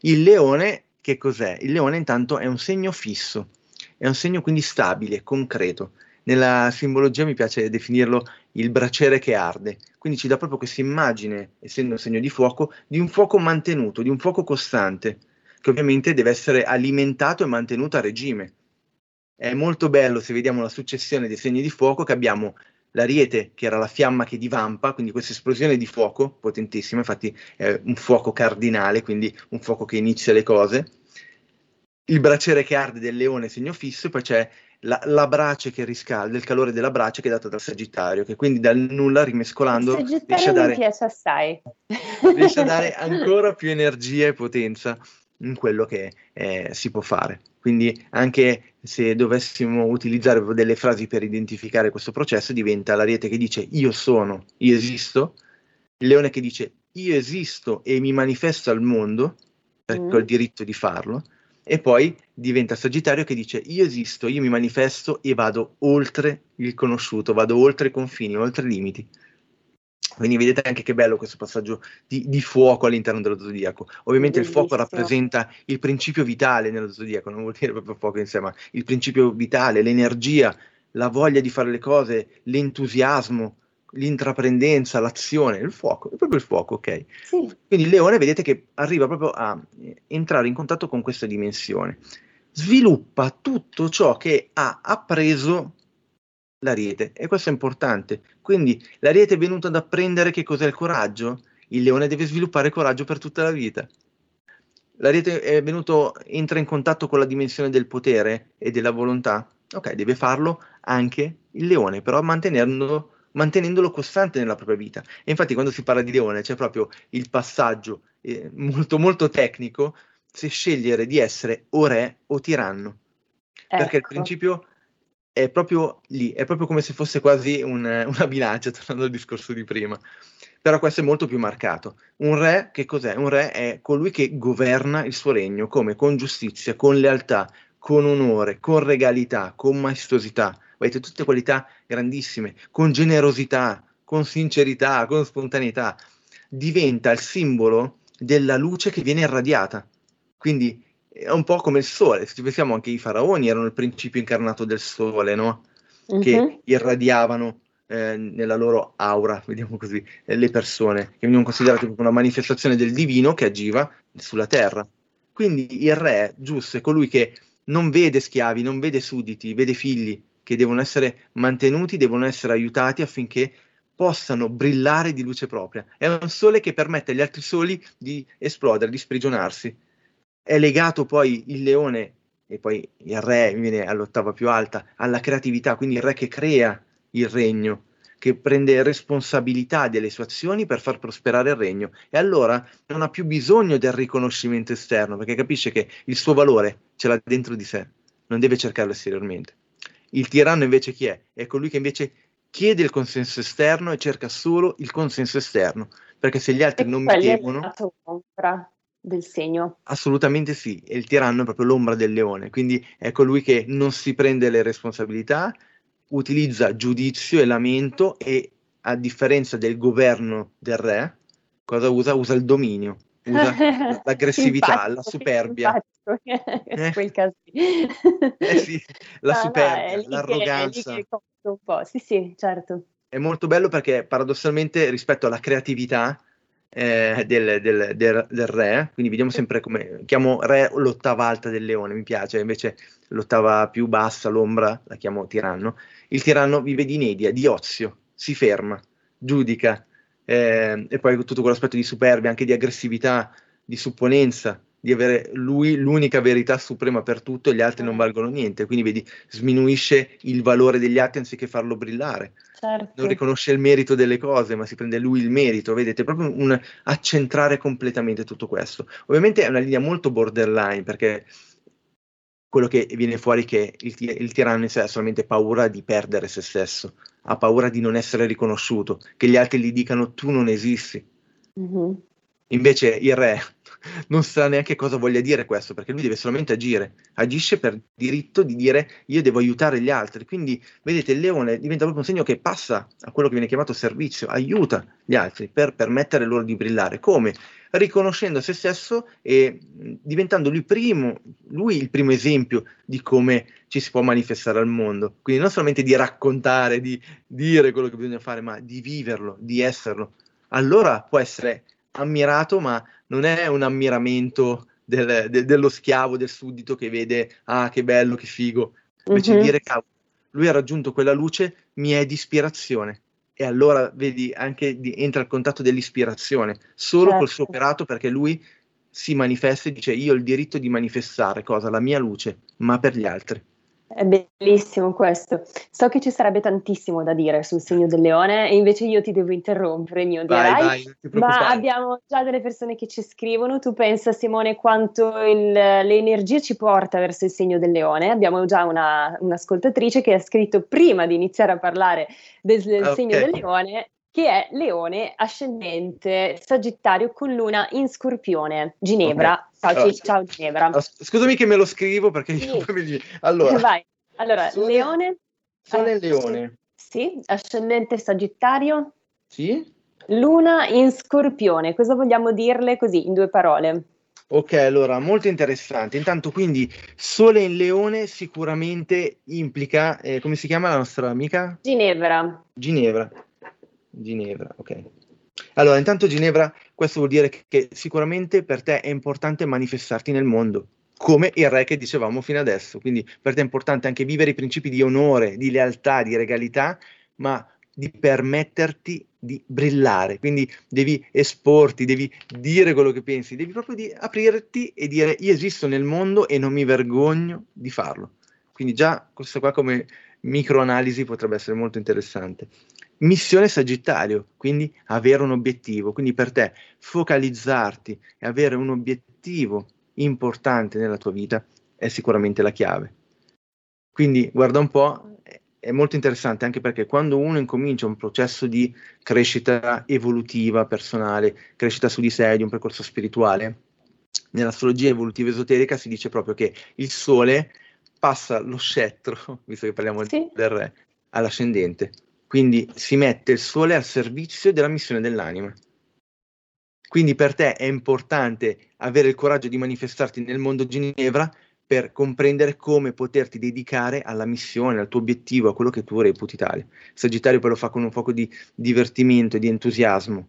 Il leone, che cos'è? Il leone intanto è un segno fisso, è un segno quindi stabile, concreto. Nella simbologia mi piace definirlo il braciere che arde, quindi ci dà proprio questa immagine, essendo un segno di fuoco, di un fuoco mantenuto, di un fuoco costante, che ovviamente deve essere alimentato e mantenuto a regime. È molto bello se vediamo la successione dei segni di fuoco che abbiamo l'ariete che era la fiamma che divampa, quindi questa esplosione di fuoco potentissima, infatti è un fuoco cardinale, quindi un fuoco che inizia le cose, il braciere che arde del leone segno fisso, e poi c'è la, la, brace che riscalda, il calore della brace che è data dal Sagittario, che quindi dal nulla rimescolando riesce a, dare, riesce a dare ancora più energia e potenza in quello che eh, si può fare. Quindi anche se dovessimo utilizzare delle frasi per identificare questo processo, diventa l'ariete che dice io sono, io esisto, il leone che dice io esisto e mi manifesto al mondo, perché mm. ho il diritto di farlo, e poi diventa Sagittario che dice io esisto, io mi manifesto e vado oltre il conosciuto, vado oltre i confini, oltre i limiti. Quindi vedete anche che bello questo passaggio di, di fuoco all'interno dello zodiaco. Ovviamente Bellissimo. il fuoco rappresenta il principio vitale nello zodiaco, non vuol dire proprio fuoco in sé, ma il principio vitale, l'energia, la voglia di fare le cose, l'entusiasmo, l'intraprendenza, l'azione, il fuoco, è proprio il fuoco, ok? Sì. Quindi il leone vedete che arriva proprio a entrare in contatto con questa dimensione. Sviluppa tutto ciò che ha appreso l'ariete e questo è importante. Quindi l'ariete è venuto ad apprendere che cos'è il coraggio? Il leone deve sviluppare coraggio per tutta la vita. L'ariete è venuto, entra in contatto con la dimensione del potere e della volontà. Ok, deve farlo anche il leone, però mantenendo mantenendolo costante nella propria vita. E infatti quando si parla di leone c'è proprio il passaggio eh, molto molto tecnico se scegliere di essere o re o tiranno. Ecco. Perché il ecco. principio è proprio lì, è proprio come se fosse quasi un, una bilancia, tornando al discorso di prima. Però questo è molto più marcato. Un re, che cos'è? Un re è colui che governa il suo regno, come? Con giustizia, con lealtà, con onore, con regalità, con maestosità avete tutte qualità grandissime, con generosità, con sincerità, con spontaneità, diventa il simbolo della luce che viene irradiata. Quindi è un po' come il sole, se ci pensiamo anche i faraoni erano il principio incarnato del sole, no? Uh-huh. Che mhm. irradiavano eh, nella loro aura, vediamo così, eh, le persone, che venivano considerate come una manifestazione del divino che agiva sulla terra. Quindi il re, giusto, è colui che non vede schiavi, non vede sudditi, vede figli, che devono essere mantenuti, devono essere aiutati affinché possano brillare di luce propria. È un sole che permette agli altri soli di esplodere, di sprigionarsi. È legato poi il leone e poi il re viene all'ottava più alta, alla creatività, quindi il re che crea il regno, che prende responsabilità delle sue azioni per far prosperare il regno e allora non ha più bisogno del riconoscimento esterno perché capisce che il suo valore ce l'ha dentro di sé, non deve cercarlo esteriormente. Il tiranno invece chi è? È colui che invece chiede il consenso esterno e cerca solo il consenso esterno, perché se gli altri e non mi temono... del segno. Assolutamente sì, e il tiranno è proprio l'ombra del leone, quindi è colui che non si prende le responsabilità, utilizza giudizio e lamento e a differenza del governo del re, cosa usa? Usa il dominio, usa l'aggressività, infatti, la superbia. Eh. quel caso eh sì, la no, superbia, no, l'arroganza. Che, un po'. Sì, sì, certo. È molto bello perché paradossalmente rispetto alla creatività eh, del, del, del, del, re, quindi vediamo sempre come chiamo re l'ottava alta del leone, mi piace, invece l'ottava più bassa, l'ombra, la chiamo tiranno. Il tiranno vive di inedia, di ozio, si ferma, giudica, eh, e poi tutto quell'aspetto di superbia, anche di aggressività, di supponenza, di avere lui l'unica verità suprema per tutto e gli altri non certo. valgono niente, quindi vedi, sminuisce il valore degli altri anziché farlo brillare. Certo. Non riconosce il merito delle cose, ma si prende lui il merito, vedete, proprio un accentrare completamente tutto questo. Ovviamente è una linea molto borderline perché quello che viene fuori è che il, il tiranno in sé ha solamente paura di perdere se stesso, ha paura di non essere riconosciuto, che gli altri gli dicano tu non esisti. Mm-hmm. Invece il re non sa neanche cosa voglia dire questo, perché lui deve solamente agire, agisce per diritto di dire io devo aiutare gli altri. Quindi, vedete, il leone diventa proprio un segno che passa a quello che viene chiamato servizio, aiuta gli altri per permettere loro di brillare. Come? Riconoscendo se stesso e diventando lui, primo, lui il primo esempio di come ci si può manifestare al mondo. Quindi non solamente di raccontare, di dire quello che bisogna fare, ma di viverlo, di esserlo. Allora può essere ammirato, ma non è un ammiramento del, de, dello schiavo, del suddito che vede, ah che bello, che figo. Invece mm-hmm. dire, cavolo, lui ha raggiunto quella luce, mi è di ispirazione. E allora, vedi, anche di, entra il contatto dell'ispirazione, solo certo. col suo operato, perché lui si manifesta e dice, io ho il diritto di manifestare cosa? La mia luce, ma per gli altri. È bellissimo questo. So che ci sarebbe tantissimo da dire sul segno del leone e invece io ti devo interrompere, mio vai, vai, ma abbiamo già delle persone che ci scrivono. Tu pensa, Simone, quanto il, l'energia ci porta verso il segno del leone? Abbiamo già una, un'ascoltatrice che ha scritto prima di iniziare a parlare del, del okay. segno del leone che è Leone ascendente Sagittario con Luna in Scorpione, Ginevra. Okay. Ciao, allora, ciao Ginevra. Scusami che me lo scrivo perché sì. io mi... Allora, Vai. allora sole, Leone. Sole eh, Leone. Sì, ascendente Sagittario. Sì. Luna in Scorpione. Cosa vogliamo dirle così in due parole? Ok, allora, molto interessante. Intanto, quindi, Sole in Leone sicuramente implica, eh, come si chiama la nostra amica? Ginevra. Ginevra. Ginevra, ok. Allora, intanto Ginevra, questo vuol dire che, sicuramente per te è importante manifestarti nel mondo, come il re che dicevamo fino adesso. Quindi per te è importante anche vivere i principi di onore, di lealtà, di regalità, ma di permetterti di brillare. Quindi devi esporti, devi dire quello che pensi, devi proprio aprirti e dire io esisto nel mondo e non mi vergogno di farlo. Quindi già questo qua come microanalisi potrebbe essere molto interessante. Missione Sagittario, quindi avere un obiettivo, quindi per te focalizzarti e avere un obiettivo importante nella tua vita è sicuramente la chiave. Quindi guarda un po', è molto interessante anche perché quando uno incomincia un processo di crescita evolutiva personale, crescita su di sé, di un percorso spirituale, nell'astrologia evolutiva esoterica si dice proprio che il sole passa lo scettro, visto che parliamo sì. del re, all'ascendente quindi si mette il sole al servizio della missione dell'anima. Quindi per te è importante avere il coraggio di manifestarti nel mondo Ginevra per comprendere come poterti dedicare alla missione, al tuo obiettivo, a quello che tu reputi tale. Sagittario poi lo fa con un fuoco di divertimento e di entusiasmo,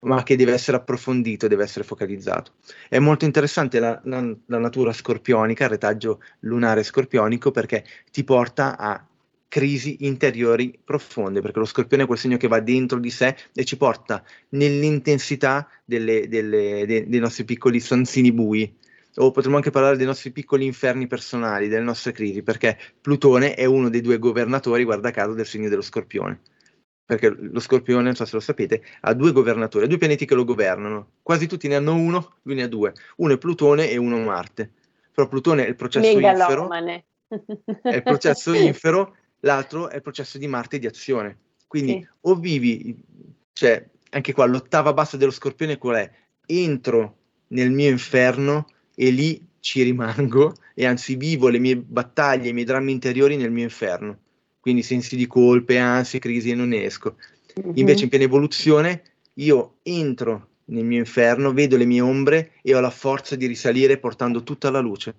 ma che deve essere approfondito, deve essere focalizzato. È molto interessante la, la, la natura scorpionica, il retaggio lunare scorpionico, perché ti porta a crisi interiori profonde, perché lo scorpione è quel segno che va dentro di sé e ci porta nell'intensità delle, delle, de, dei nostri piccoli stanzini bui. O potremmo anche parlare dei nostri piccoli inferni personali, delle nostre crisi, perché Plutone è uno dei due governatori, guarda caso, del segno dello scorpione. Perché lo scorpione, non so se lo sapete, ha due governatori, ha due pianeti che lo governano. Quasi tutti ne hanno uno, lui ne ha due. Uno è Plutone e uno Marte. Però Plutone è il processo infero. È il processo infero l'altro è il processo di Marte di azione. Quindi sì. o vivi, cioè anche qua l'ottava bassa dello scorpione qual è? Entro nel mio inferno e lì ci rimango e anzi vivo le mie battaglie, i miei drammi interiori nel mio inferno. Quindi sensi di colpe, ansie, crisi e non esco. Mm-hmm. Invece in piena evoluzione io entro nel mio inferno, vedo le mie ombre e ho la forza di risalire portando tutta la luce.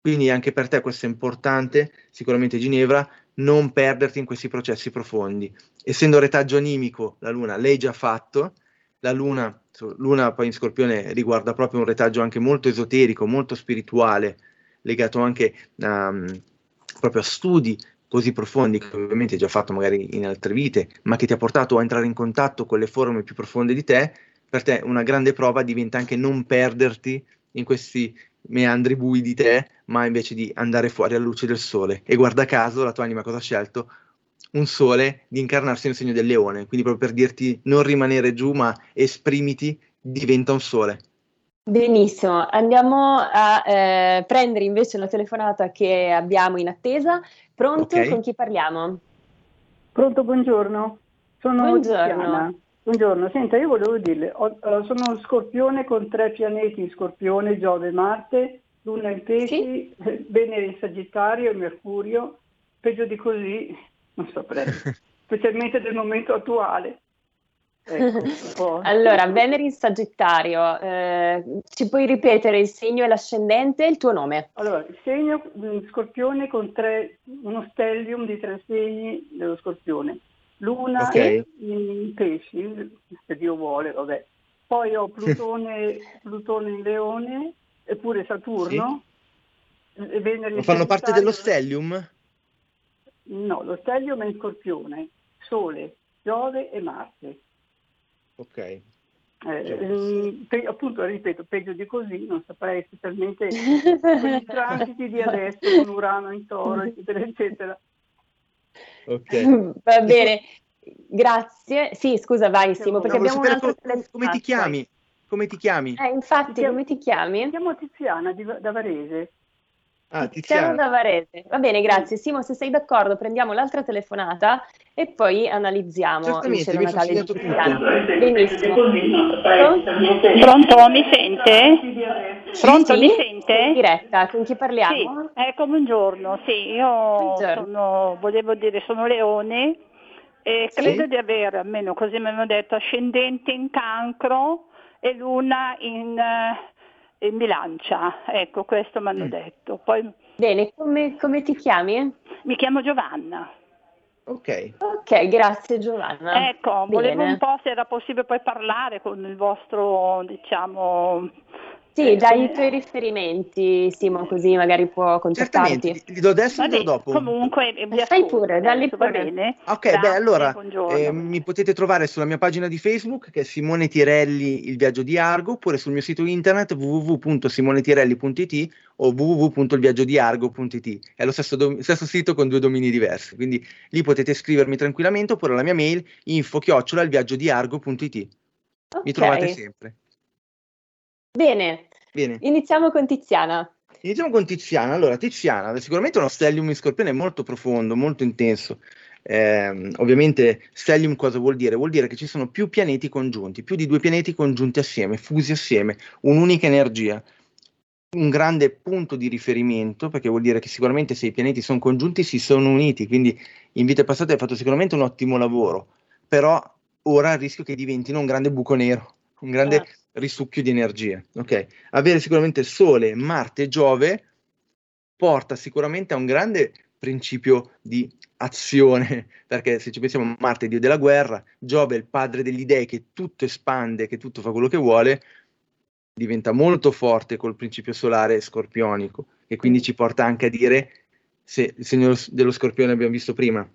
Quindi anche per te questo è importante, sicuramente Ginevra, non perderti in questi processi profondi. Essendo retaggio animico, la Luna l'hai già fatto, la Luna, Luna poi in Scorpione riguarda proprio un retaggio anche molto esoterico, molto spirituale, legato anche um, proprio a studi così profondi che ovviamente hai già fatto magari in altre vite, ma che ti ha portato a entrare in contatto con le forme più profonde di te, per te una grande prova diventa anche non perderti in questi meandri bui di te, ma invece di andare fuori alla luce del sole. E guarda caso, la tua anima cosa ha scelto? Un sole di incarnarsi nel segno del leone, quindi proprio per dirti non rimanere giù, ma esprimiti, diventa un sole. Benissimo, andiamo a eh, prendere invece la telefonata che abbiamo in attesa. Pronto? Okay. Con chi parliamo? Pronto, buongiorno. Sono buongiorno. Tiziana. Buongiorno, senta, io volevo dirle, ho, uh, sono scorpione con tre pianeti, scorpione, Giove, Marte, Luna in pesci, sì? Venere in Sagittario e Mercurio, peggio di così non saprei, specialmente del momento attuale. Ecco, allora, Venere in Sagittario, eh, ci puoi ripetere il segno e l'ascendente e il tuo nome? Allora, il segno mm, scorpione con tre, uno stellium di tre segni dello scorpione. Luna okay. in pesci, se Dio vuole, vabbè. Poi ho Plutone, Plutone in leone, eppure Saturno. Sì. E Venere fanno parte dello stellium? No, lo stellium è in scorpione, Sole, Giove e Marte. Ok. Eh, ehm, pe- appunto, ripeto, peggio di così non saprei specialmente con i transiti di adesso con Urano in toro, eccetera, eccetera. Ok. Va bene, grazie. Sì, scusa, vai Simo, perché no, abbiamo un'altra come, come ti chiami? Come ti chiami? Eh, infatti, chiamo, come ti chiami? Mi chiamo Tiziana di, da Varese. Ah, Tiziano da Varese. Va bene, grazie. Simo, se sei d'accordo, prendiamo l'altra telefonata e poi analizziamo il cielo natale di Tiziano. Benissimo. Pronto, mi sente? Pronto, sì? mi sente? Diretta, con chi parliamo? Sì, ecco, buongiorno. Sì, io sono, volevo dire, sono Leone e sì? credo di avere, almeno così mi hanno detto, ascendente in cancro e luna in... Uh, in bilancia, ecco questo mi hanno mm. detto. Poi, Bene, come, come, ti chiami? Mi chiamo Giovanna. Ok. Ok, grazie Giovanna. Ecco, Bene. volevo un po' se era possibile poi parlare con il vostro, diciamo, sì, eh, dai i tuoi riferimenti, Simo, così magari può contattarti. Certamente, li do adesso o do dopo? Comunque, vi fai pure, dalli pure. Va bene? Ok, Grazie, beh, allora, eh, mi potete trovare sulla mia pagina di Facebook, che è Simone Tirelli, il viaggio di Argo, oppure sul mio sito internet www.simonetirelli.it o www.ilviaggiodiargo.it. È lo stesso, do- stesso, sito con due domini diversi, quindi lì potete scrivermi tranquillamente, oppure alla mia mail info-ilviaggiodiargo.it. Okay. Mi trovate sempre. Bene. Bene. Iniziamo con Tiziana. Iniziamo con Tiziana. Allora, Tiziana, sicuramente uno stellium in scorpione molto profondo, molto intenso. Eh, ovviamente stellium cosa vuol dire? Vuol dire che ci sono più pianeti congiunti, più di due pianeti congiunti assieme, fusi assieme, un'unica energia. Un grande punto di riferimento, perché vuol dire che sicuramente se i pianeti sono congiunti si sono uniti, quindi in vite passate hai fatto sicuramente un ottimo lavoro, però ora il rischio che diventino un grande buco nero, un grande ah risucchio di energie. Okay? Avere sicuramente Sole, Marte e Giove porta sicuramente a un grande principio di azione, perché se ci pensiamo Marte è dio della guerra, Giove è il padre degli dei che tutto espande, che tutto fa quello che vuole, diventa molto forte col principio solare scorpionico, e quindi ci porta anche a dire, se il segno dello scorpione abbiamo visto prima,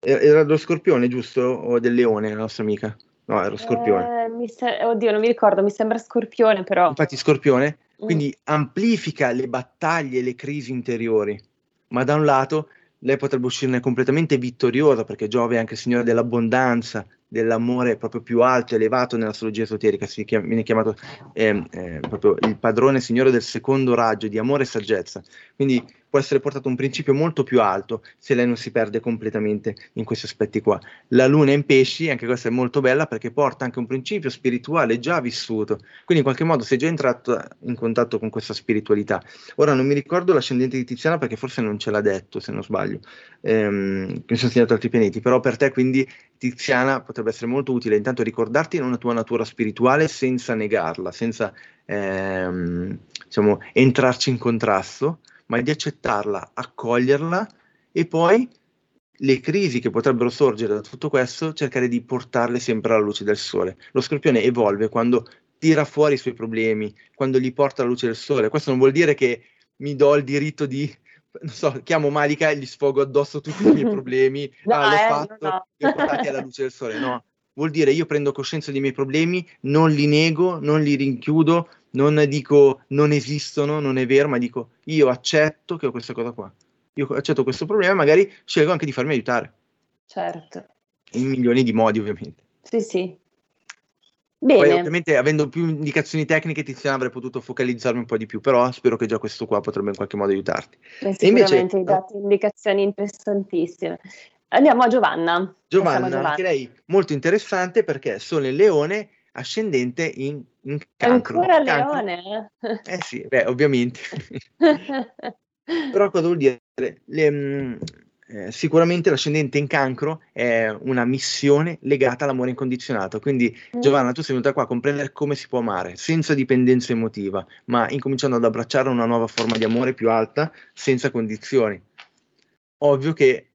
era dello scorpione giusto o del leone la nostra amica? No, era scorpione. Eh, se- oddio, non mi ricordo, mi sembra scorpione però. Infatti scorpione, mm. quindi amplifica le battaglie e le crisi interiori, ma da un lato lei potrebbe uscirne completamente vittoriosa perché Giove è anche il signore dell'abbondanza, dell'amore proprio più alto, elevato nella astrologia esoterica, si chiama, viene chiamato eh, eh, proprio il padrone signore del secondo raggio di amore e saggezza. Quindi può essere portato un principio molto più alto se lei non si perde completamente in questi aspetti qua. La luna in pesci, anche questa è molto bella perché porta anche un principio spirituale già vissuto, quindi in qualche modo sei già entrato in contatto con questa spiritualità. Ora non mi ricordo l'ascendente di Tiziana perché forse non ce l'ha detto, se non sbaglio, ehm, mi sono segnato altri pianeti, però per te quindi Tiziana potrebbe essere molto utile intanto ricordarti una tua natura spirituale senza negarla, senza ehm, diciamo, entrarci in contrasto ma di accettarla, accoglierla e poi le crisi che potrebbero sorgere da tutto questo, cercare di portarle sempre alla luce del sole. Lo scorpione evolve quando tira fuori i suoi problemi, quando li porta alla luce del sole. Questo non vuol dire che mi do il diritto di, non so, chiamo Malika e gli sfogo addosso tutti i miei problemi, no, ah, l'ho eh, fatto, no. li ho portati alla luce del sole. No, vuol dire io prendo coscienza dei miei problemi, non li nego, non li rinchiudo, non dico non esistono, non è vero, ma dico io accetto che ho questa cosa qua. Io accetto questo problema e magari scelgo anche di farmi aiutare. Certo. In milioni di modi, ovviamente. Sì, sì. Bene. Poi ovviamente avendo più indicazioni tecniche Tiziana avrei potuto focalizzarmi un po' di più, però spero che già questo qua potrebbe in qualche modo aiutarti. Beh, sicuramente invece, hai dato indicazioni interessantissime. Andiamo a Giovanna. Giovanna, Giovanna, anche lei molto interessante perché Sole Leone ascendente in, in cancro. Ancora cancro. Leone? Eh sì, beh, ovviamente. Però cosa vuol dire? Le, mm, eh, sicuramente l'ascendente in cancro è una missione legata all'amore incondizionato. Quindi, mm. Giovanna, tu sei venuta qua a comprendere come si può amare senza dipendenza emotiva, ma incominciando ad abbracciare una nuova forma di amore più alta, senza condizioni. Ovvio che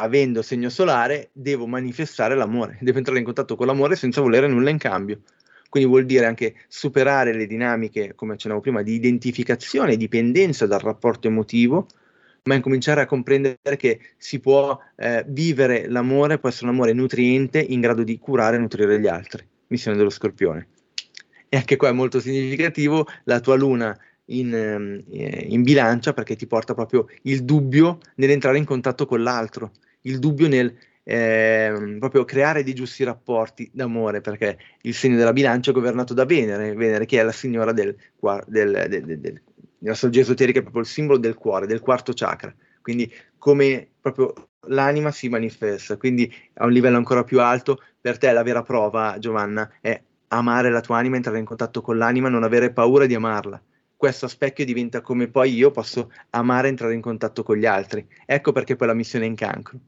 avendo segno solare, devo manifestare l'amore, devo entrare in contatto con l'amore senza volere nulla in cambio. Quindi vuol dire anche superare le dinamiche, come accennavo prima, di identificazione e dipendenza dal rapporto emotivo, ma incominciare a comprendere che si può eh, vivere l'amore, può essere un amore nutriente in grado di curare e nutrire gli altri. Missione dello scorpione. E anche qua è molto significativo la tua luna in, ehm, in, bilancia perché ti porta proprio il dubbio nell'entrare in contatto con l'altro, il dubbio nel eh, proprio creare dei giusti rapporti d'amore perché il segno della bilancia è governato da Venere, Venere che è la signora del, del, del, del nell'astrologia esoterica è proprio il simbolo del cuore, del quarto chakra, quindi come proprio l'anima si manifesta, quindi a un livello ancora più alto, per te la vera prova, Giovanna, è amare la tua anima, entrare in contatto con l'anima, non avere paura di amarla. Questo specchio diventa come poi io posso amare entrare in contatto con gli altri. Ecco perché poi la missione è in cancro.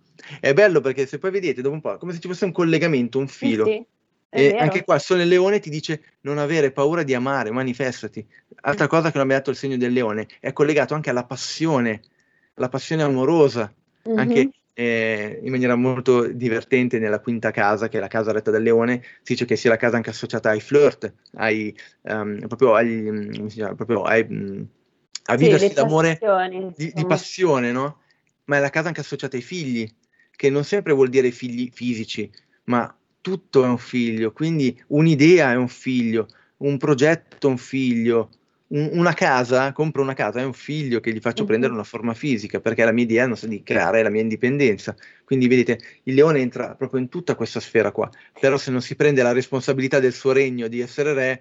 È bello perché se poi vedete dopo un po' è come se ci fosse un collegamento, un filo. Sì, sì. E anche qua Sole Leone ti dice non avere paura di amare, manifestati. Altra mm. cosa che non mi ha detto il segno del leone è collegato anche alla passione, alla passione amorosa, mm-hmm. anche eh, in maniera molto divertente nella quinta casa, che è la casa retta dal leone, si dice che sia la casa anche associata ai flirt, ai, um, proprio, agli, chiama, proprio ai, um, a viversi sì, d'amore, di, di passione, no? Ma è la casa anche associata ai figli, che non sempre vuol dire figli fisici, ma tutto è un figlio, quindi un'idea è un figlio, un progetto è un figlio, una casa, compro una casa, è un figlio che gli faccio mm-hmm. prendere una forma fisica, perché la mia idea è di creare la mia indipendenza. Quindi vedete, il leone entra proprio in tutta questa sfera qua, però se non si prende la responsabilità del suo regno di essere re,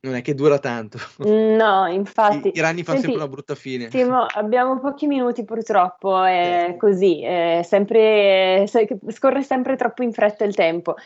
non è che dura tanto. No, infatti. I, i ranni fanno sempre una brutta fine. Timo, abbiamo pochi minuti purtroppo, è eh. così, è sempre, scorre sempre troppo in fretta il tempo.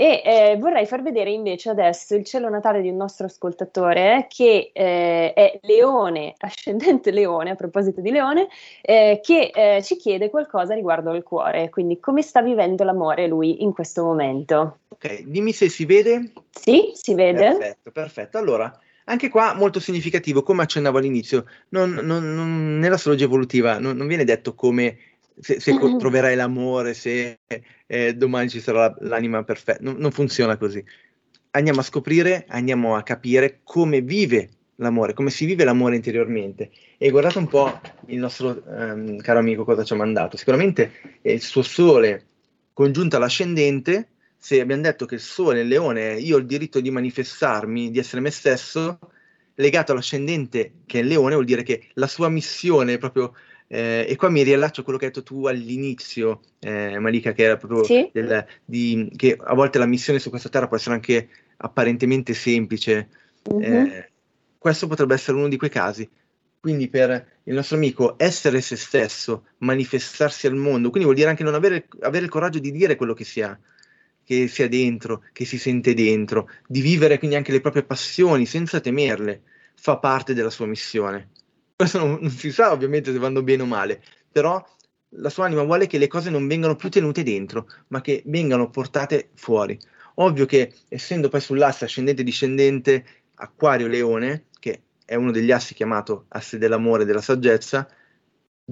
E eh, vorrei far vedere invece adesso il cielo natale di un nostro ascoltatore che eh, è Leone, ascendente Leone, a proposito di Leone, eh, che eh, ci chiede qualcosa riguardo al cuore, quindi come sta vivendo l'amore lui in questo momento. Ok, dimmi se si vede. Sì, si vede. Perfetto, perfetto. Allora, anche qua molto significativo, come accennavo all'inizio, non, non, non, nell'astrologia evolutiva non, non viene detto come se, se mm-hmm. troverai l'amore, se eh, domani ci sarà l'anima perfetta. Non, non, funziona così. Andiamo a scoprire, andiamo a capire come vive l'amore, come si vive l'amore interiormente. E guardate un po' il nostro um, caro amico cosa ci ha mandato. Sicuramente è il suo sole congiunto all'ascendente. Se abbiamo detto che il sole, il leone, io ho il diritto di manifestarmi, di essere me stesso, legato all'ascendente che è il leone, vuol dire che la sua missione è proprio eh, e qua mi riallaccio a quello che hai detto tu all'inizio, eh, Malika, che era proprio sì? del, di, che a volte la missione su questa terra può essere anche apparentemente semplice. Mm-hmm. Eh, questo potrebbe essere uno di quei casi. Quindi per il nostro amico essere se stesso, manifestarsi al mondo, quindi vuol dire anche non avere, avere il coraggio di dire quello che si ha, che si ha dentro, che si sente dentro, di vivere quindi anche le proprie passioni senza temerle, fa parte della sua missione. Questo non, non si sa ovviamente se vanno bene o male, però la sua anima vuole che le cose non vengano più tenute dentro, ma che vengano portate fuori. Ovvio che essendo poi sull'asse ascendente discendente Aquario-Leone, che è uno degli assi chiamato asse dell'amore e della saggezza,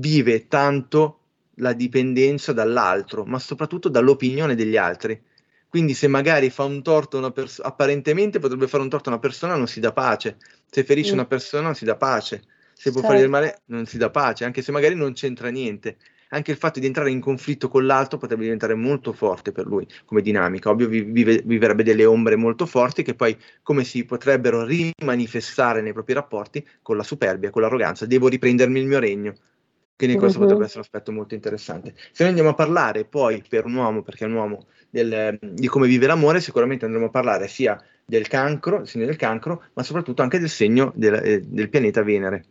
vive tanto la dipendenza dall'altro, ma soprattutto dall'opinione degli altri. Quindi se magari fa un torto a una persona, apparentemente potrebbe fare un torto a una persona, non si dà pace. Se ferisce mm. una persona, non si dà pace se può certo. fare del male non si dà pace, anche se magari non c'entra niente. Anche il fatto di entrare in conflitto con l'altro potrebbe diventare molto forte per lui come dinamica. Ovvio vive, viverebbe delle ombre molto forti che poi come si potrebbero rimanifestare nei propri rapporti con la superbia, con l'arroganza. Devo riprendermi il mio regno. Quindi questo uh-huh. potrebbe essere un aspetto molto interessante. Se noi andiamo a parlare poi per un uomo, perché è un uomo, del, di come vive l'amore, sicuramente andremo a parlare sia del cancro, il segno del cancro, ma soprattutto anche del segno del, eh, del pianeta Venere.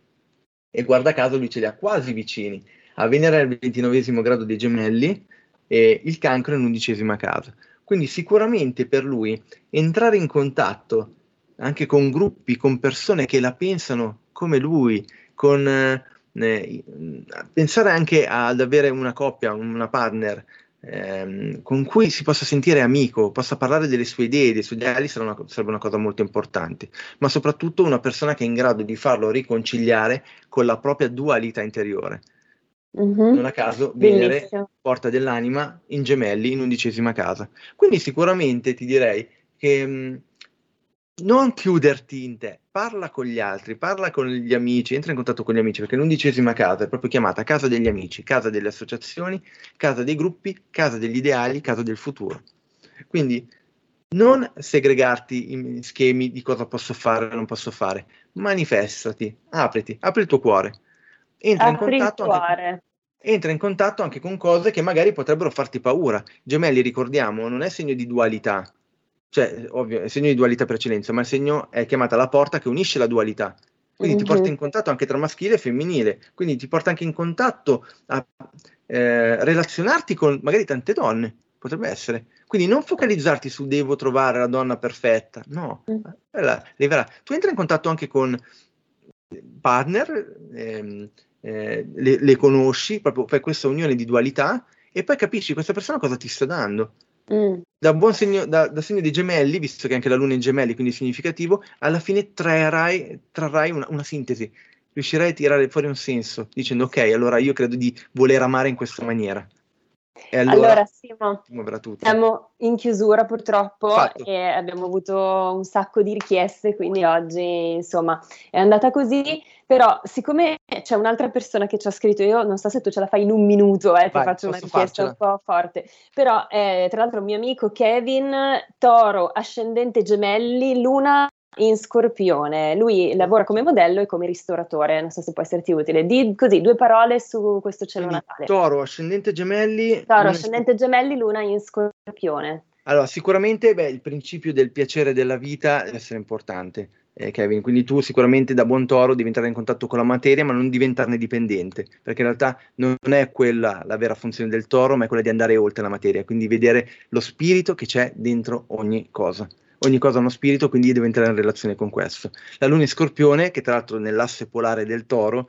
E guarda caso lui ce li ha quasi vicini. A Venere il ventinovesimo grado dei gemelli e il cancro è in undicesima casa. Quindi sicuramente per lui entrare in contatto anche con gruppi, con persone che la pensano come lui, con eh pensare anche ad avere una coppia, una partner ehm, con cui si possa sentire amico, possa parlare delle sue idee, dei suoi ideali, una, sarebbe una cosa molto importante, ma soprattutto una persona che è in grado di farlo riconciliare con la propria dualità interiore. Mm-hmm. Non a caso Venere, Bellissimo. porta dell'anima in gemelli in undicesima casa. Quindi sicuramente ti direi che mh, non chiuderti in te, parla con gli altri, parla con gli amici, entra in contatto con gli amici, perché l'undicesima casa è proprio chiamata casa degli amici, casa delle associazioni, casa dei gruppi, casa degli ideali, casa del futuro. Quindi non segregarti in schemi di cosa posso fare o non posso fare, manifestati, apriti, apri il tuo cuore. Entra in, contatto anche, entra in contatto anche con cose che magari potrebbero farti paura. Gemelli, ricordiamo, non è segno di dualità, cioè, ovvio, è segno di dualità per eccellenza, ma il segno è chiamata la porta che unisce la dualità. Quindi mm-hmm. ti porta in contatto anche tra maschile e femminile, quindi ti porta anche in contatto a eh, relazionarti con magari tante donne, potrebbe essere. Quindi non focalizzarti su devo trovare la donna perfetta, no, mm. la, tu entri in contatto anche con partner, ehm, eh, le, le, conosci, proprio fai questa unione di dualità e poi capisci questa persona cosa ti sta dando. Mm. Da buon segno, da, da, segno di gemelli, visto che anche la luna è in gemelli, quindi significativo, alla fine trarrai, trarrai una, una, sintesi, riuscirai a tirare fuori un senso, dicendo ok, allora io credo di voler amare in questa maniera. E allora, allora Simo, siamo in chiusura purtroppo Fatto. e abbiamo avuto un sacco di richieste, quindi oggi insomma è andata così, però siccome c'è un'altra persona che ci ha scritto, io non so se tu ce la fai in un minuto, eh, ti faccio una richiesta farcela. un po' forte, però eh, tra l'altro mio amico Kevin, Toro, ascendente gemelli, Luna in Scorpione. Lui lavora come modello e come ristoratore, non so se può esserti utile. Di così due parole su questo cielo Quindi, natale. Toro, ascendente gemelli. Toro, ascendente in... gemelli, luna in Scorpione. Allora, sicuramente beh, il principio del piacere della vita deve essere importante. Eh, Kevin, quindi tu sicuramente da buon toro devi entrare in contatto con la materia, ma non diventarne dipendente, perché in realtà non è quella la vera funzione del toro, ma è quella di andare oltre la materia, quindi vedere lo spirito che c'è dentro ogni cosa ogni cosa ha uno spirito, quindi deve entrare in relazione con questo. La luna in scorpione, che tra l'altro nell'asse polare del toro,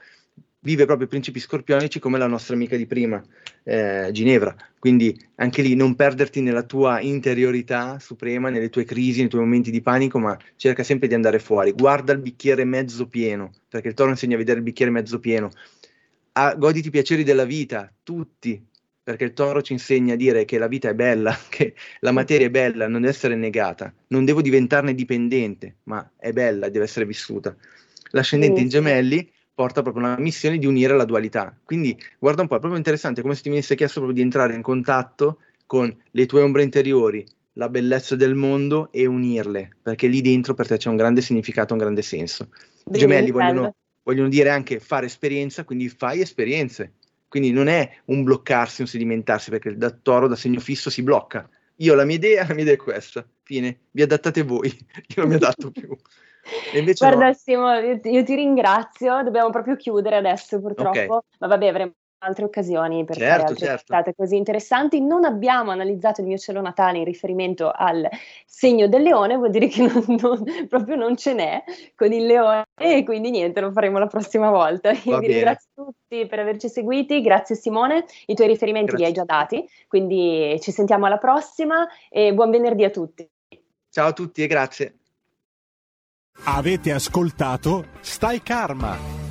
vive proprio i principi scorpionici come la nostra amica di prima, eh, Ginevra. Quindi anche lì non perderti nella tua interiorità suprema, nelle tue crisi, nei tuoi momenti di panico, ma cerca sempre di andare fuori. Guarda il bicchiere mezzo pieno, perché il toro insegna a vedere il bicchiere mezzo pieno. Ah, goditi i piaceri della vita, tutti, perché il toro ci insegna a dire che la vita è bella, che la materia è bella, non deve essere negata, non devo diventarne dipendente, ma è bella, deve essere vissuta. L'ascendente in gemelli porta proprio una missione di unire la dualità. Quindi guarda un po', è proprio interessante come se ti venisse chiesto proprio di entrare in contatto con le tue ombre interiori, la bellezza del mondo e unirle, perché lì dentro per te c'è un grande significato, un grande senso. I gemelli vogliono, vogliono dire anche fare esperienza, quindi fai esperienze quindi non è un bloccarsi, un sedimentarsi, perché da toro, da segno fisso, si blocca. Io la mia idea, la mia idea è questa. Fine, vi adattate voi, io non mi adatto più. Guarda no. Simo, io, ti ringrazio, dobbiamo proprio chiudere adesso purtroppo, okay. ma vabbè avremo altre occasioni per certo, fare altre certo. così interessanti. Non abbiamo analizzato il mio cielo natale in riferimento al segno del leone, vuol dire che non, non, proprio non ce n'è con il leone e quindi niente, lo faremo la prossima volta. Io Va vi bene. ringrazio tutti per averci seguiti, grazie Simone, i tuoi riferimenti grazie. li hai già dati, quindi ci sentiamo alla prossima e buon venerdì a tutti. Ciao a tutti e grazie. Avete ascoltato Stai Karma